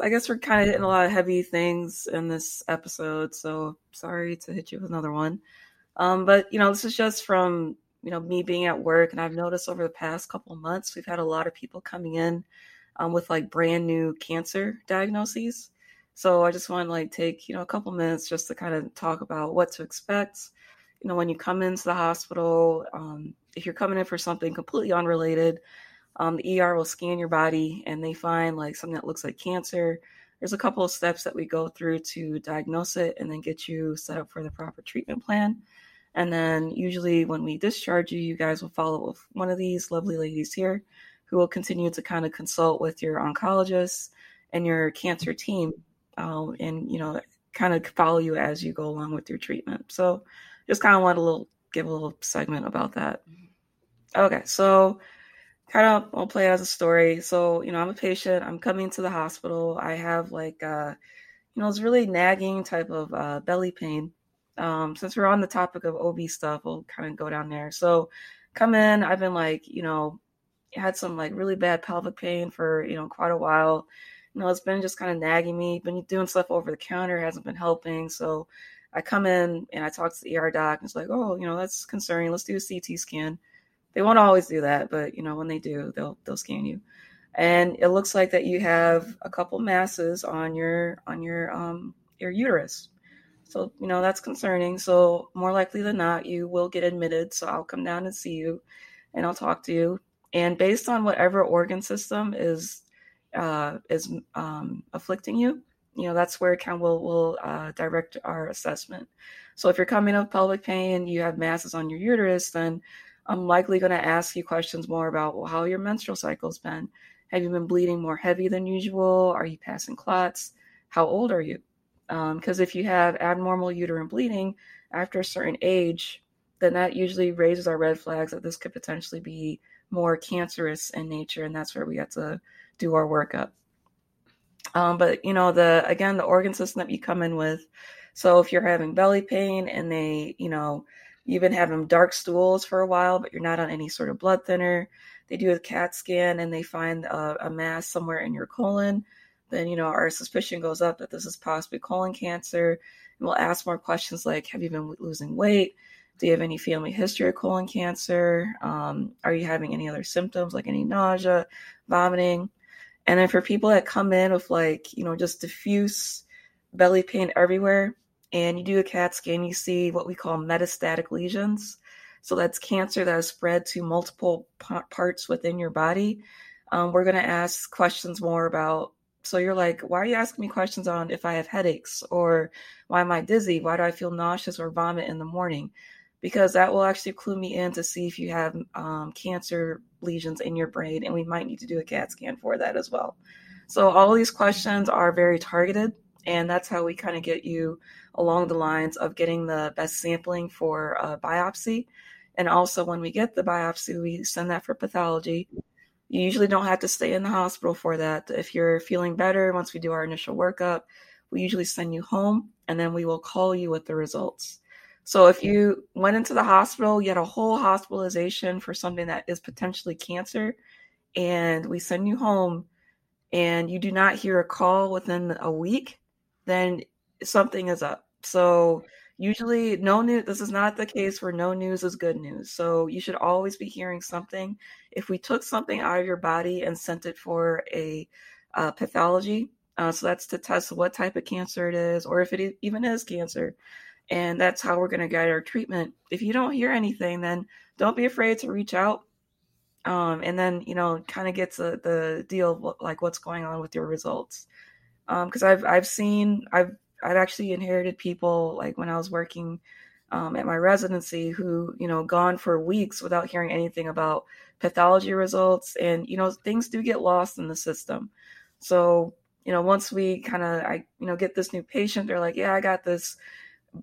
I guess we're kind of hitting a lot of heavy things in this episode. So sorry to hit you with another one. Um, but you know, this is just from you know me being at work and i've noticed over the past couple months we've had a lot of people coming in um, with like brand new cancer diagnoses. So i just want to like take you know a couple minutes just to kind of talk about what to expect. You know when you come into the hospital um, if you're coming in for something completely unrelated um, the er will scan your body and they find like something that looks like cancer. There's a couple of steps that we go through to diagnose it and then get you set up for the proper treatment plan and then usually when we discharge you, you guys will follow with one of these lovely ladies here who will continue to kind of consult with your oncologist and your cancer team uh, and, you know, kind of follow you as you go along with your treatment. So just kind of want to little, give a little segment about that. Okay. So kind of I'll play as a story. So, you know, I'm a patient. I'm coming to the hospital. I have like, uh, you know, it's really nagging type of uh, belly pain um, since we're on the topic of OB stuff, we'll kind of go down there. So, come in. I've been like, you know, had some like really bad pelvic pain for you know quite a while. You know, it's been just kind of nagging me. Been doing stuff over the counter hasn't been helping. So, I come in and I talk to the ER doc, and it's like, oh, you know, that's concerning. Let's do a CT scan. They won't always do that, but you know, when they do, they'll they'll scan you. And it looks like that you have a couple masses on your on your um your uterus so, you know, that's concerning. So, more likely than not, you will get admitted. So, I'll come down and see you and I'll talk to you. And based on whatever organ system is uh, is um, afflicting you, you know, that's where can will will uh, direct our assessment. So, if you're coming with pelvic pain, you have masses on your uterus, then I'm likely going to ask you questions more about well, how your menstrual cycle's been. Have you been bleeding more heavy than usual? Are you passing clots? How old are you? Because um, if you have abnormal uterine bleeding after a certain age, then that usually raises our red flags that this could potentially be more cancerous in nature, and that's where we have to do our workup. Um, but you know, the again, the organ system that you come in with. So if you're having belly pain and they, you know, you've been having dark stools for a while, but you're not on any sort of blood thinner, they do a CAT scan and they find a, a mass somewhere in your colon then you know our suspicion goes up that this is possibly colon cancer. And we'll ask more questions like have you been losing weight? Do you have any family history of colon cancer? Um, are you having any other symptoms like any nausea vomiting? And then for people that come in with like you know just diffuse belly pain everywhere and you do a cat scan you see what we call metastatic lesions. So that's cancer that has spread to multiple p- parts within your body. Um, we're going to ask questions more about so you're like, why are you asking me questions on if I have headaches or why am I dizzy? Why do I feel nauseous or vomit in the morning? Because that will actually clue me in to see if you have um, cancer lesions in your brain, and we might need to do a CAT scan for that as well. So all these questions are very targeted, and that's how we kind of get you along the lines of getting the best sampling for a biopsy. And also, when we get the biopsy, we send that for pathology you usually don't have to stay in the hospital for that. If you're feeling better, once we do our initial workup, we usually send you home and then we will call you with the results. So if you went into the hospital, you had a whole hospitalization for something that is potentially cancer, and we send you home and you do not hear a call within a week, then something is up. So usually no news this is not the case where no news is good news. So you should always be hearing something. If we took something out of your body and sent it for a uh, pathology uh, so that's to test what type of cancer it is or if it even is cancer and that's how we're going to guide our treatment. If you don't hear anything then don't be afraid to reach out um, and then you know kind of gets the, the deal of like what's going on with your results. Because um, I've I've seen I've I've actually inherited people like when I was working um, at my residency who you know gone for weeks without hearing anything about pathology results and you know things do get lost in the system. So you know once we kind of I you know get this new patient they're like yeah I got this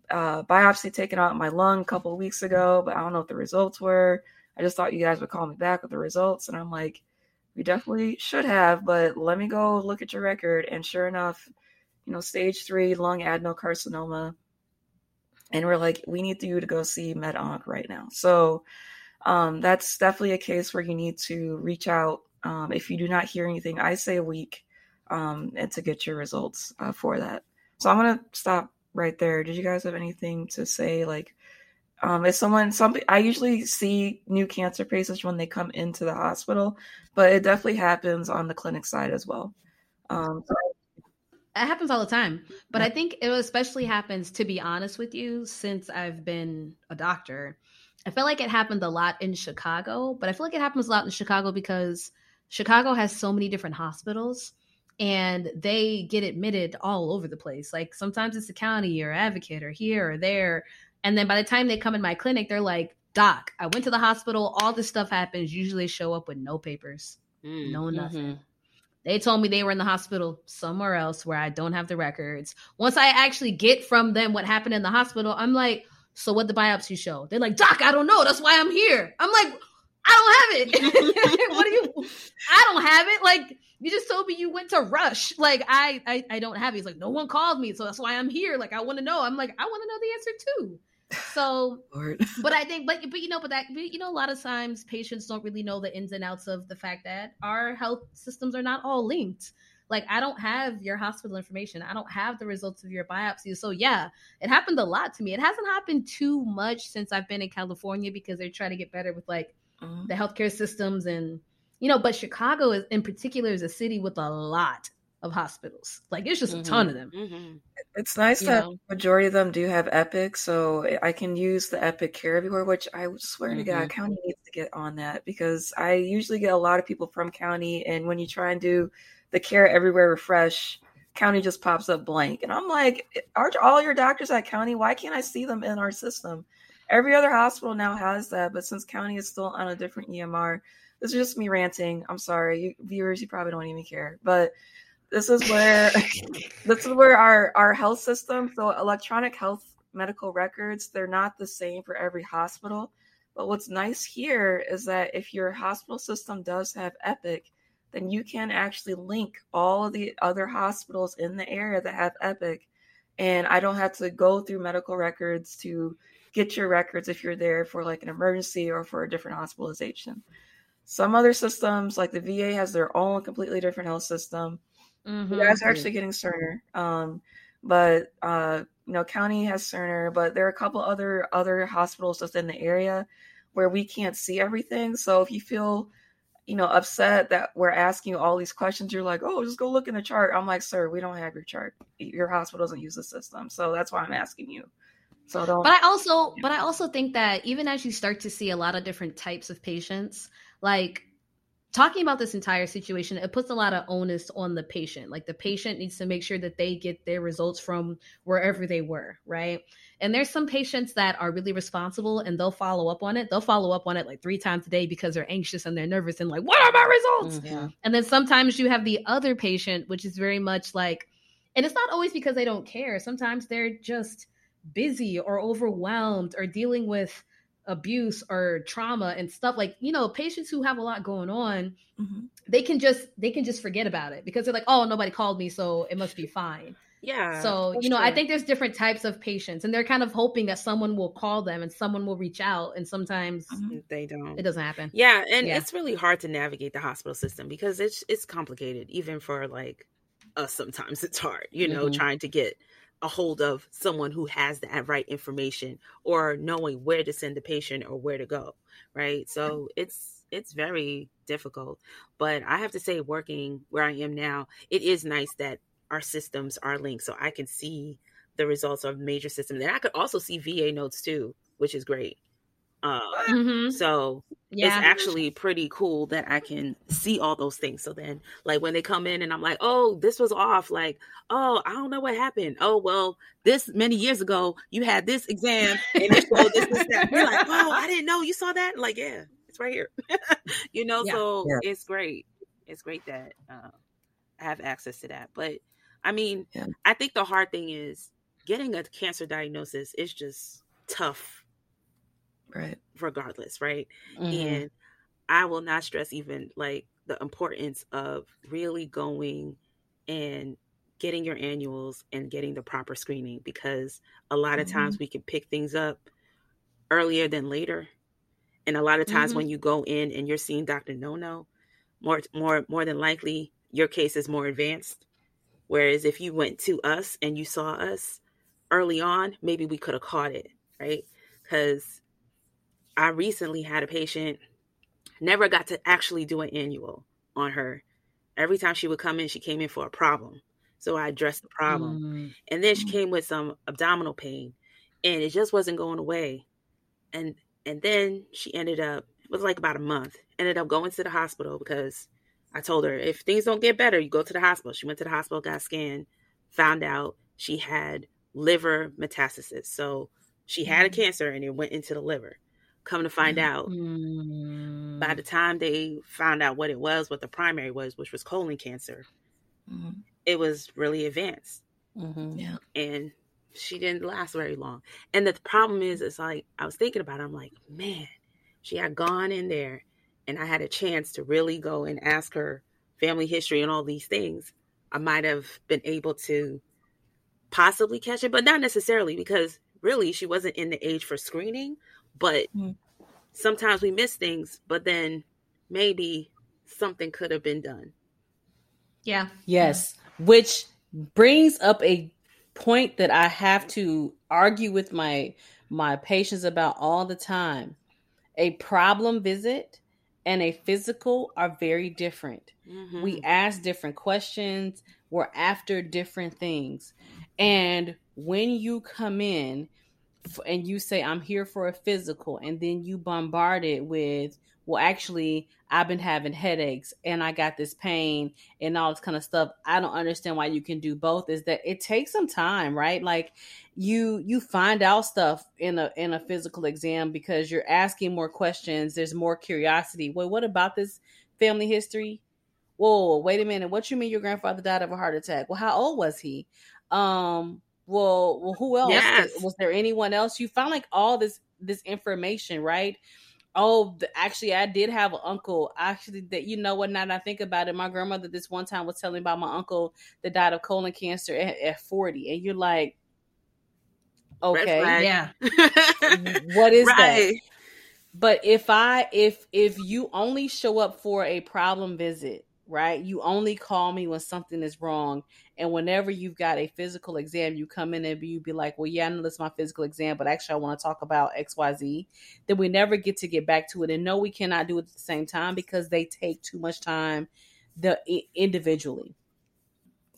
uh, biopsy taken out my lung a couple of weeks ago but I don't know what the results were. I just thought you guys would call me back with the results. And I'm like we definitely should have but let me go look at your record. And sure enough you know, stage three lung adenocarcinoma. And we're like, we need you to go see med onc right now. So um, that's definitely a case where you need to reach out. Um, if you do not hear anything, I say a week um, and to get your results uh, for that. So I'm going to stop right there. Did you guys have anything to say? Like, um, if someone, some, I usually see new cancer patients when they come into the hospital, but it definitely happens on the clinic side as well. Um, so it happens all the time but i think it especially happens to be honest with you since i've been a doctor. I feel like it happened a lot in chicago but i feel like it happens a lot in chicago because chicago has so many different hospitals and they get admitted all over the place. Like sometimes it's the county or advocate or here or there and then by the time they come in my clinic they're like doc i went to the hospital. All this stuff happens. Usually show up with no papers. Mm, no nothing. mm-hmm. They told me they were in the hospital somewhere else where I don't have the records. Once I actually get from them what happened in the hospital, I'm like, so what the biopsy show? They're like, Doc, I don't know. That's why I'm here. I'm like, I don't have it. what do you I don't have it. Like you just told me you went to rush. Like I, I I don't have it. He's like, no one called me, so that's why I'm here. Like I want to know. I'm like, I want to know the answer too. So, but I think, but but you know, but that but, you know, a lot of times patients don't really know the ins and outs of the fact that our health systems are not all linked. Like I don't have your hospital information. I don't have the results of your biopsy. So yeah, it happened a lot to me. It hasn't happened too much since I've been in California because they're trying to get better with like mm-hmm. the healthcare systems and you know. But Chicago is in particular is a city with a lot of hospitals. Like it's just mm-hmm. a ton of them. Mm-hmm. It's nice you that know? majority of them do have Epic, so I can use the Epic Care Everywhere, which I swear mm-hmm. to God, mm-hmm. county needs to get on that because I usually get a lot of people from county, and when you try and do the Care Everywhere refresh, county just pops up blank, and I'm like, aren't all your doctors at county? Why can't I see them in our system? Every other hospital now has that, but since county is still on a different EMR, this is just me ranting. I'm sorry, you, viewers, you probably don't even care, but this is where this is where our our health system so electronic health medical records they're not the same for every hospital. But what's nice here is that if your hospital system does have epic then you can actually link all of the other hospitals in the area that have epic. And i don't have to go through medical records to get your records if you're there for like an emergency or for a different hospitalization. Some other systems like the va has their own completely different health system Mm-hmm. You guys are actually getting Cerner. Um, but uh, you know, county has Cerner, but there are a couple other other hospitals just in the area where we can't see everything. So if you feel you know upset that we're asking you all these questions you're like oh just go look in the chart i'm like sir we don't have your chart your hospital doesn't use the system so that's why i'm asking you so don't but i also but i also think that even as you start to see a lot of different types of patients like talking about this entire situation, it puts a lot of onus on the patient. Like the patient needs to make sure that they get their results from wherever they were, right? And there's some patients that are really responsible and they'll follow up on it. They'll follow up on it like three times a day because they're anxious and they're nervous and like, what are my results? Mm-hmm. And then sometimes you have the other patient, which is very much like, and it's not always because they don't care. Sometimes they're just busy or overwhelmed or dealing with abuse or trauma and stuff like you know patients who have a lot going on mm-hmm. they can just they can just forget about it because they're like oh nobody called me so it must be fine yeah so you know true. i think there's different types of patients and they're kind of hoping that someone will call them and someone will reach out and sometimes mm-hmm. they don't it doesn't happen yeah and yeah. it's really hard to navigate the hospital system because it's it's complicated even for like us sometimes it's hard you know mm-hmm. trying to get a hold of someone who has that right information or knowing where to send the patient or where to go right? So it's it's very difficult but i have to say working where i am now it is nice that our systems are linked so i can see the results of major systems and i could also see va notes too which is great uh, Mhm. so Yeah. it's actually pretty cool that I can see all those things. So then, like when they come in and I'm like, oh, this was off. Like, oh, I don't know what happened. Oh, well, this many years ago, you had this exam and it showed this, this, that. You're like, oh, I didn't know you saw that. Like, yeah, it's right here. you know, Yeah. so Yeah. it's great. It's great that uh, I have access to that. But I mean. I think the hard thing is getting a cancer diagnosis is just tough Right. regardless, right? Mhm. and i will not stress even like the importance of really going and getting your annuals and getting the proper screening because a lot of times we can pick things up earlier than later and a lot of times Mhm. when you go in and you're seeing dr no no more more more than likely your case is more advanced whereas if you went to us and you saw us early on maybe we could have caught it right because I recently had a patient never got to actually do an annual on her. Every time she would come in, she came in for a problem. So I addressed the problem. Mm. And then she came with some abdominal pain and it just wasn't going away. And and then she ended up it was like about a month. Ended up going to the hospital because I told her if things don't get better, you go to the hospital. She went to the hospital, got scanned, found out she had liver metastasis. So she had a cancer and it went into the liver. Come to find out, Mm. by the time they found out what it was, what the primary was, which was colon cancer, Mhm. it was really advanced. Mhm. Yeah. And she didn't last very long. And the problem is, it's like, I was thinking about it, I'm like, man, she had gone in there and I had a chance to really go and ask her family history and all these things. I might have been able to possibly catch it, but not necessarily because really she wasn't in the age for screening. But Mm. sometimes we miss things, but then maybe something could have been done. Yeah. Yes, which brings up a point that I have to argue with my my patients about all the time. A problem visit and a physical are very different. Mhm. We ask different questions, we're after different things. And when you come in f- and you say I'm here for a physical and then you bombard it with well actually I've been having headaches and I got this pain and all this kind of stuff. I don't understand why you can do both. Is that it takes some time, right? Like you you find out stuff in a in a physical exam because you're asking more questions. There's more curiosity. Well, what about this family history? Whoa, wait a minute. What you mean your grandfather died of a heart attack? Well, how old was he? Um, well, well, who else? Yes. Was there anyone else? You found like all this this information, right? Oh, the, actually, I did have an uncle. Actually, that you know what? Now that I think about it, my grandmother this one time was telling about my uncle that died of colon cancer at, at forty, and you're like, okay. Yeah. what is that? But if I if if you only show up for a problem visit, right? You only call me when something is wrong, and whenever you've got a physical exam, you come in and you be like, "Well, yeah, I know this is my physical exam, but actually, I want to talk about X, Y, Z." Then we never get to get back to it, and no, we cannot do it at the same time because they take too much time, the individually.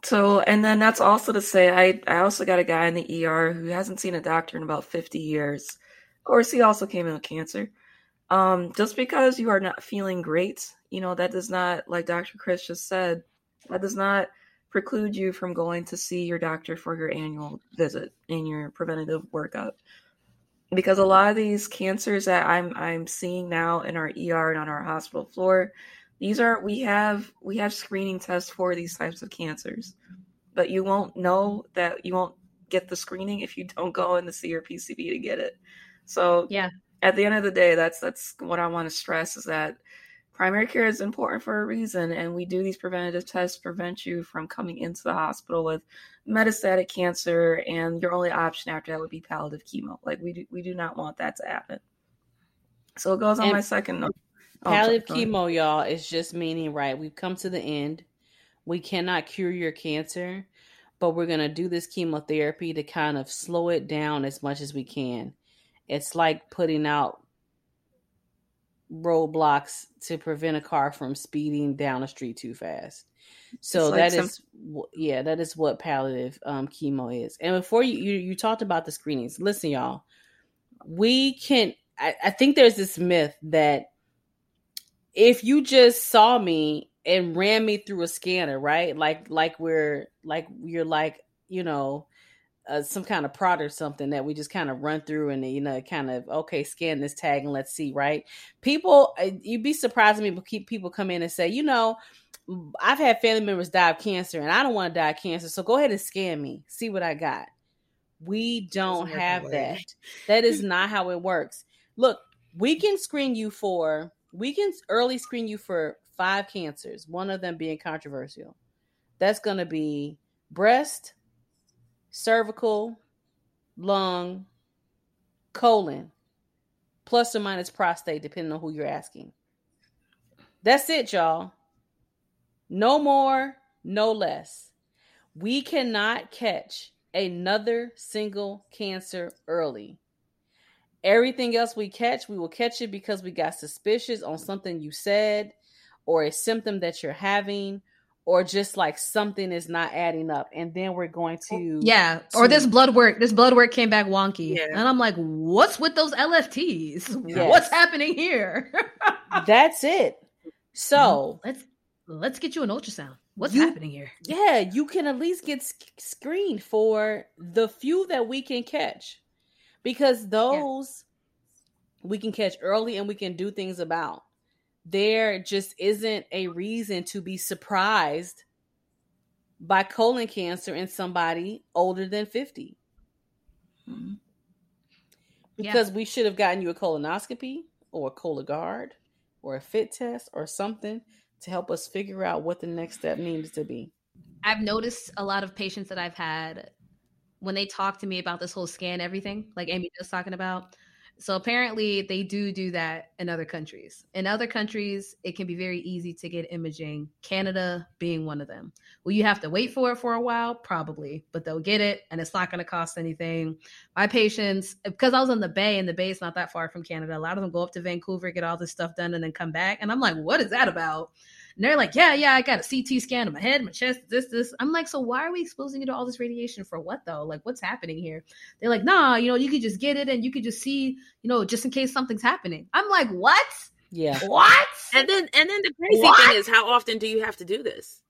So, and then that's also to say, I I also got a guy in the ER who hasn't seen a doctor in about 50 years. Of course, he also came in with cancer. Um, just because you are not feeling great, you know, that does not, like Dr. Chris just said, that does not preclude you from going to see your doctor for your annual visit and your preventative workup. Because a lot of these cancers that I'm I'm seeing now in our ER and on our hospital floor, these are we have we have screening tests for these types of cancers but you won't know that you won't get the screening if you don't go in to see your pcp to get it so Yeah. at the end of the day that's that's what i want to stress is that primary care is important for a reason and we do these preventative tests to prevent you from coming into the hospital with metastatic cancer and your only option after that would be palliative chemo like we do we do not want that to happen so it goes on And my second note Oh, sorry, Palliative chemo, y'all, is just meaning right. We've come to the end. We cannot cure your cancer, but we're going to do this chemotherapy to kind of slow it down as much as we can. It's like putting out roadblocks to prevent a car from speeding down a street too fast. So like that some- is, yeah, that is what palliative um, chemo is. And before you, you you talked about the screenings, listen, y'all, we can. I, I think there's this myth that if you just saw me and ran me through a scanner, right? Like like we're like you're like you know uh, some kind of prod or something that we just kind of run through and you know kind of okay scan this tag and let's see right? People uh, you'd be surprised me but keep people come in and say you know i've had family members die of cancer and i don't want to die of cancer so go ahead and scan me see what i got. We don't have that. that is not how it works. Look we can screen you for we can early screen you for five cancers one of them being controversial. That's going to be breast cervical, lung, colon, plus or minus prostate, depending on who you're asking. That's it, y'all. No more, no less. We cannot catch another single cancer early. Everything else we catch, we will catch it because we got suspicious on something you said or a symptom that you're having or just like something is not adding up. And then we're going oh, to yeah. To, or this blood work this blood work came back wonky. Yeah. and i'm like what's with those lfts yes. what's happening here? That's it. So let's let's get you an ultrasound. What's you, happening here? Yeah you can at least get screened for the few that we can catch. Because those yeah. we can catch early and we can do things about there just isn't a reason to be surprised by colon cancer in somebody older than 50. Mm-hmm. Because yeah. we should have gotten you a colonoscopy or a Cologuard or a fit test or something to help us figure out what the next step needs to be. I've noticed a lot of patients that I've had when they talk to me about this whole scan everything, like Amy was talking about, so apparently they do do that in other countries. In other countries, it can be very easy to get imaging, Canada being one of them. Will you have to wait for it for a while? Probably, but they'll get it and it's not going to cost anything. My patients, because I was in the Bay and the Bay is not that far from Canada, a lot of them go up to Vancouver, get all this stuff done, and then come back. And I'm like, what is that about? And they're like, yeah, yeah, I got a CT scan of my head, my chest, this, this. I'm like, so why are we exposing you to all this radiation for what though? Like, what's happening here? They're like, nah, you know, you could just get it and you could just see, you know, just in case something's happening. I'm like, what? Yeah. What? And then, and then the crazy what? thing is, how often do you have to do this?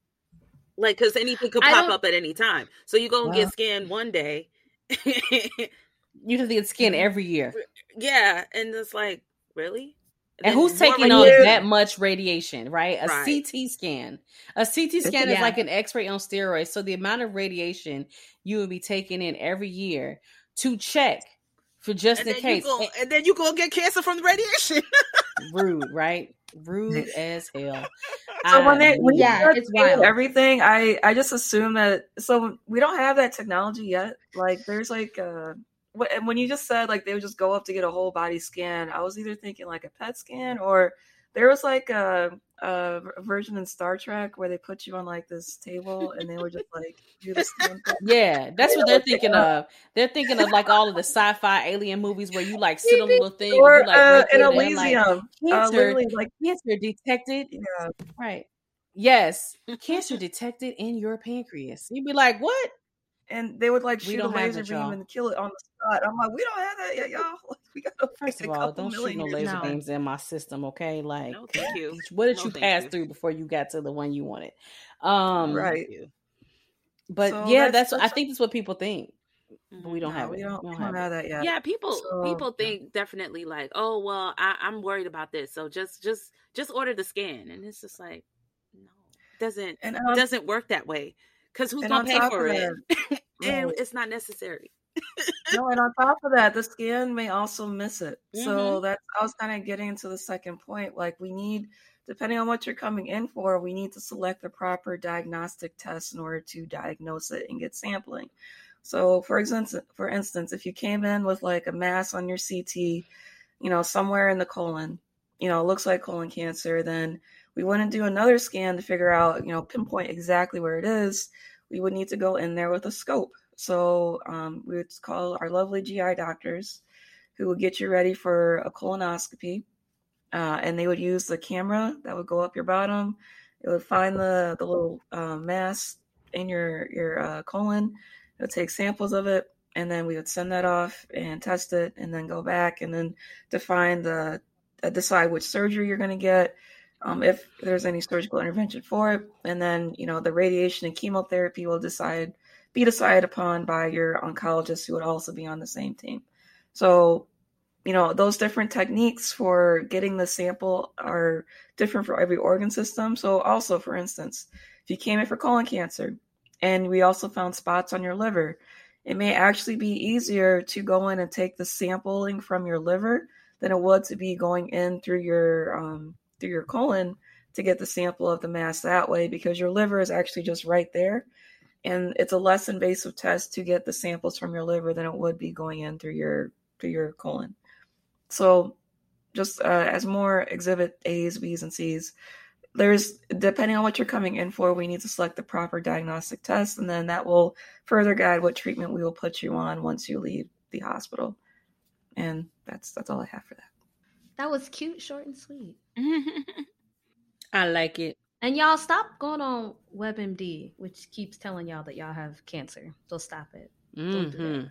Like, because anything could pop up at any time. So you go and get scanned one day. you have to get scanned every year. Yeah, and it's like, really? And who's taking on that much radiation, right? A right. CT scan. A CT scan yeah. is like an X-ray on steroids. So the amount of radiation you would be taking in every year to check for just and in case. Go, and then you go get cancer from the radiation. Rude, right? Rude as hell. So when they when yeah, it's wild. everything, I I just assume that so we don't have that technology yet. Like there's like uh when you just said like they would just go up to get a whole body scan, I was either thinking like a PET scan or there was like a, a version in Star Trek where they put you on like this table and they were just like do the scan. Yeah, that's what they're thinking of. They're thinking of like all of the sci-fi alien movies where you like sit on a little thing, or you, like, uh, in Elysium, like, uh, cancer, uh, like cancer detected. Yeah, right. Yes, cancer detected in your pancreas. You'd be like, "What? And they would like shoot a laser beam and kill it on the spot. I'm like, we don't have that yet, y'all. Like, we got to first of all, don't shoot no laser beams in my system, okay? Like, no, thank you. What did no, you pass you. through before you got to the one you wanted? Um, right. But so yeah, that's, that's, I think that's what people think. But we don't no, have we it. Don't, we don't, have, have that yet. Yeah, people so, people think definitely like, oh well, I, I'm worried about this, so just just just order the scan, and it's just like, no, doesn't and, um, doesn't work that way because who's gonna pay for it? and it's not necessary. no, and on top of that, the scan may also miss it. Mm-hmm. So that's I was kind of getting into the second point. Like we need, depending on what you're coming in for, we need to select the proper diagnostic test in order to diagnose it and get sampling. So for instance, for instance, if you came in with like a mass on your CT, you know, somewhere in the colon, you know, it looks like colon cancer, then we wouldn't do another scan to figure out, you know, pinpoint exactly where it is. we would need to go in there with a scope. So um, we would call our lovely GI doctors who would get you ready for a colonoscopy. Uh, and they would use the camera that would go up your bottom. It would find the, the little uh, mass in your, your uh, colon. It would take samples of it. And then we would send that off and test it and then go back and then define the, uh, decide which surgery you're going to get um, if there's any surgical intervention for it. And then, you know, the radiation and chemotherapy will decide, be decided upon by your oncologist who would also be on the same team. So, you know, those different techniques for getting the sample are different for every organ system. So, also, for instance, if you came in for colon cancer and we also found spots on your liver, it may actually be easier to go in and take the sampling from your liver than it would to be going in through your um, through your colon to get the sample of the mass that way because your liver is actually just right there. And it's a less invasive test to get the samples from your liver than it would be going in through your through your colon. So just uh, as more exhibit A's, B's, and C's, there's depending on what you're coming in for, we need to select the proper diagnostic test, and then that will further guide what treatment we will put you on once you leave the hospital. And that's that's all I have for that. That was cute, short, and sweet. I like it. And y'all stop going on WebMD, which keeps telling y'all that y'all have cancer. So stop it. Don't do that. Mm-hmm.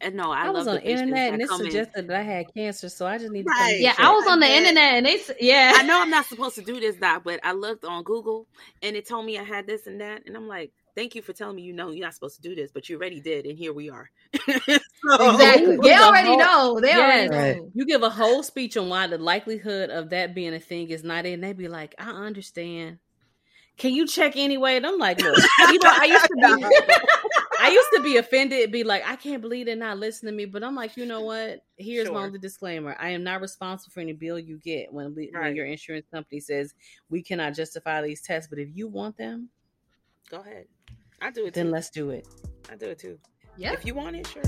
And no, I, I, was love on the internet that and it come in- suggested that I had cancer, so I just need to Right. and Yeah. I was on the I did. internet and they yeah. I know I'm not supposed to do this, Doc, but I looked on Google and it told me I had this and that, and I'm like, "Thank you for telling me you know you're not supposed to do this, but you already did, and here we are." So- Exactly. They already whole- know. They already Yes. know. You give a whole speech on why the likelihood of that being a thing is not in. They be like, I understand. Can you check anyway? And I'm like, look, you know, I used to be, I used to be offended, be like, I can't believe they're not listening to me. But I'm like, you know what? Here's my Sure. only disclaimer: I am not responsible for any bill you get when, we, when your insurance company says we cannot justify these tests. But if you want them, Go ahead. I do it then too. let's do it. I do it too. Yeah. If you want it, sure.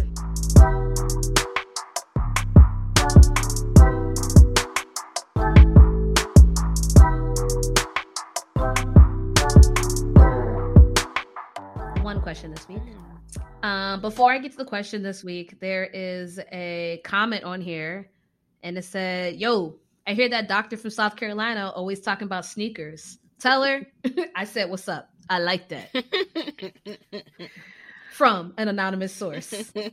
One question this week. Um, before I get to the question this week, there is a comment on here, and it said, "Yo, I hear that doctor from South Carolina always talking about sneakers. Tell her I said what's up. I like that." From an anonymous source. No,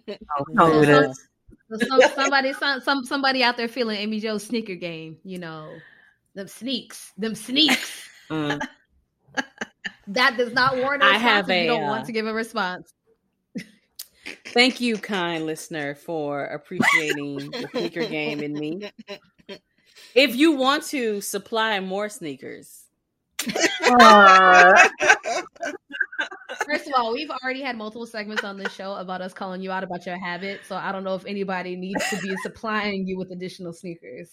So it some- is. so some, somebody, some, some somebody out there feeling Amy Jo's sneaker game. You know, them sneaks, them sneaks. Mm. That does not warrant a I response have if you a, don't uh, want to give a response. Thank you, kind listener, for appreciating the sneaker game in me. If you want to supply more sneakers, Uh, First of all, we've already had multiple segments on this show about us calling you out about your habit. So I don't know if anybody needs to be supplying you with additional sneakers.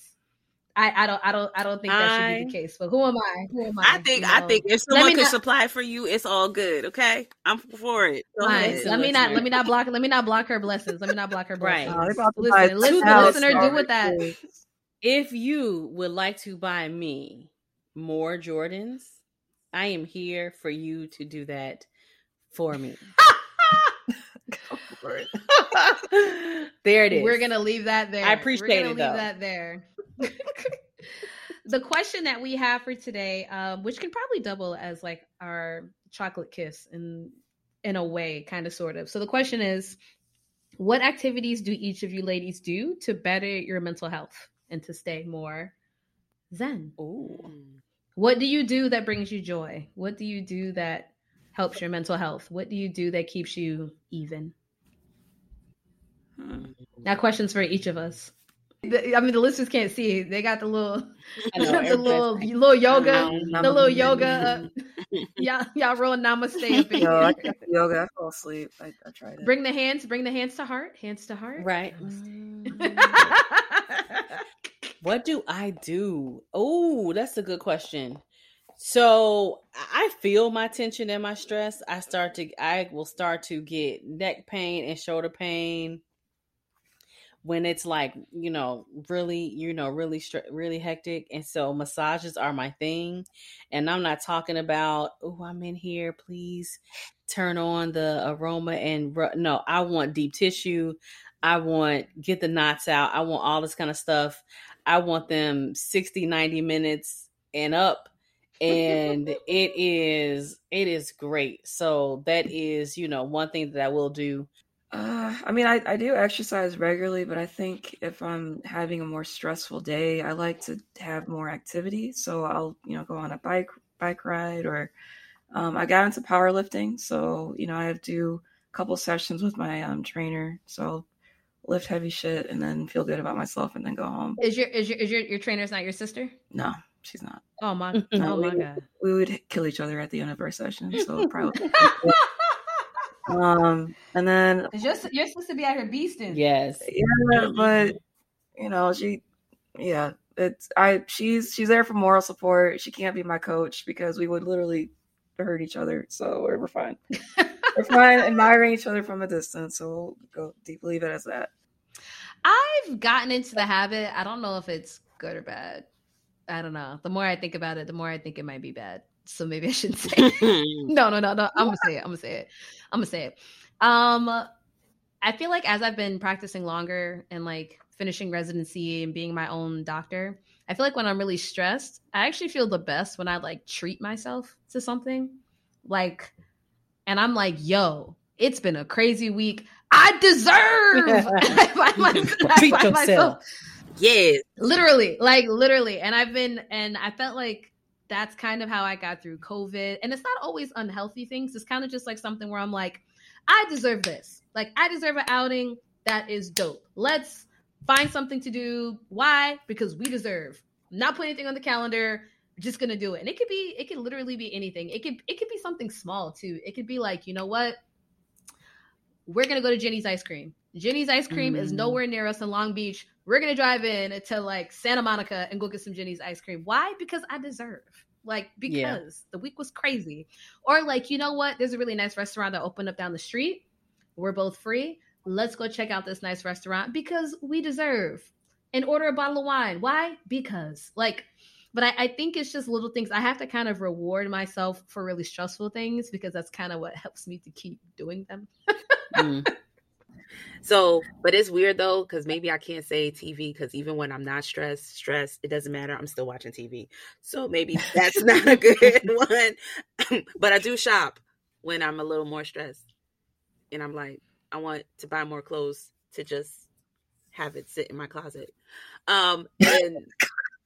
I, I don't I don't I don't think that should be the case. But who am I? Who am I? I think You I think if someone me can not- supply for you, it's all good. Okay, I'm for it. Go Fine. ahead. Let me not let me not block let me not block her blessings. Let me not block her Right. blessings. no, they about Listen, listen, 2,000 listener, do with that. if you would like to buy me more Jordans, I am here for you to do that for me. For it. there it is. We're gonna leave that there. I appreciate We're gonna it, leave though. that there. the question that we have for today, um, which can probably double as like our chocolate kiss in in a way, kind of sort of. So the question is, what activities do each of you ladies do to better your mental health and to stay more zen? Ooh. What do you do that brings you joy? What do you do that helps your mental health? What do you do that keeps you even? Hmm. Now, questions for each of us. The- I mean, the listeners can't see. They got the little, know, the little, like, little yoga, um, the little yoga. Uh, y'all, y'all roll namaste up in Yo, I here. can't yoga. I fall asleep. I, I tried it. Bring the hands, bring the hands to heart, hands to heart. Right. What do I do? Oh, that's a good question. So I feel my tension and my stress. I start to I will start to get neck pain and shoulder pain. when it's like you know really you know really really hectic and so massages are my thing and i'm not talking about oh i'm in here please turn on the aroma and no i want deep tissue i want get the knots out i want all this kind of stuff i want them 60 90 minutes and up and it is it is great so that is you know one thing that i will do Uh, I mean, I, I do exercise regularly, but I think if I'm having a more stressful day, I like to have more activity. So I'll, you know, go on a bike bike ride or um, I got into powerlifting. So, you know, I have to do a couple sessions with my um, trainer. So I'll lift heavy shit and then feel good about myself and then go home. Is your is your is your your trainer's not your sister? No, she's not. Oh my oh my god. We would kill each other at the end of our session. So probably. um, and then You're, you're supposed to be out here beasting. yes yeah, but you know, she, yeah, it's I. She's she's there for moral support. She can't be my coach because we would literally hurt each other. So we're, we're fine. we're fine admiring each other from a distance. So we'll go deep leave it as that. I've gotten into the habit. I don't know if it's good or bad. I don't know. The more I think about it, the more I think it might be bad. So maybe I shouldn't say. it. no, no, no, no. I'm gonna say it. I'm gonna say it. I'm gonna say it. Um, I feel like as I've been practicing longer and like finishing residency and being my own doctor, I feel like when I'm really stressed, I actually feel the best when I like treat myself to something. Like, and I'm like, yo, it's been a crazy week. I deserve. I find myself- I treat find myself- yourself yes. literally like literally. And i've been and i felt like that's kind of how i got through covid. And it's not always unhealthy things. It's kind of just like something where i'm like i deserve this. Like i deserve an outing that is dope. Let's find something to do. Why? Because we deserve. I'm not putting anything on the calendar just gonna do it and it could be it could literally be anything it could it could be something small too it could be like you know what we're gonna go to Jeni's ice cream Jeni's ice cream is Mm. nowhere near us in long beach we're gonna drive in to like Santa Monica and go get some Jeni's ice cream. Why? Because I deserve. Like because Yeah. the week was crazy. Or like, you know what? There's a really nice restaurant that opened up down the street. We're both free. Let's go check out this nice restaurant because we deserve. And order a bottle of wine. Why? Because. Like, but I, I think it's just little things. I have to kind of reward myself for really stressful things because that's kind of what helps me to keep doing them. Mm. So, but it's weird though, because maybe I can't say TV because even when I'm not stressed, stressed, it doesn't matter. I'm still watching TV. So maybe that's not a good one. but I do shop when I'm a little more stressed. And I'm like, I want to buy more clothes to just have it sit in my closet. Um and,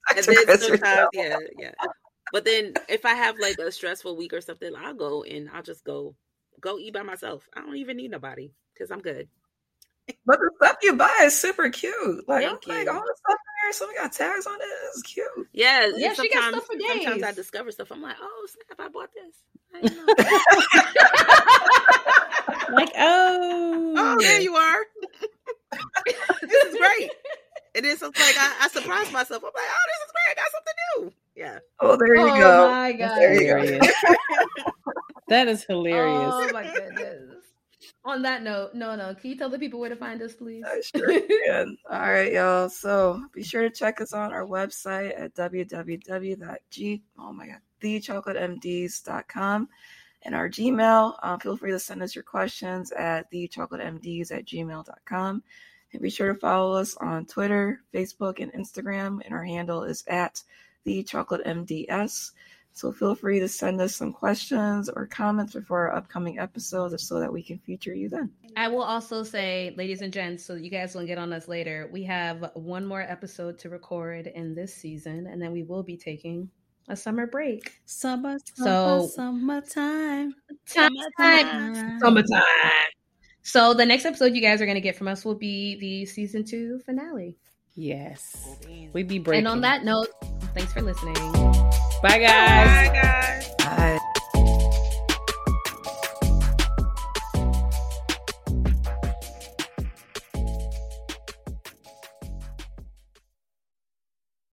and then sometimes, yeah, yeah. But then if I have like a stressful week or something, I'll go and I'll just go go eat by myself. I don't even need nobody because I'm good. But the stuff you buy is super cute. Like, Thank I'm like, you. Oh, all the stuff in here, some got tags on it. It's cute. Yeah, Yeah, she got sometimes, stuff for sometimes I discover stuff. I'm like, oh snap, I bought this. I know. like oh oh, there you are. this is great. And it's like I, I surprised myself. I'm like, oh, this is great. I got something new. Yeah. Oh, there you go. oh go. my god. There you go. that is hilarious Oh my goodness. On that note, no, no. Can you tell the people where to find us, please? I sure can. All right, y'all. So be sure to check us on our website at www.g oh my god thechocolatemds.com and our Gmail. Um, feel free to send us your questions at thechocolatemds at gmail.com. And be sure to follow us on Twitter, Facebook, and Instagram. And our handle is at the Chocolate MDS. So feel free to send us some questions or comments before our upcoming episodes so that we can feature you then. I will also say, ladies and gents, so you guys will get on us later. We have one more episode to record in this season, and then we will be taking a summer break. summer So- summer summertime Time. Summertime. So the next episode you guys are going to get from us will be the season two finale. yes We'd be breaking And on that note, thanks for listening. bye guys Bye, guys. Bye.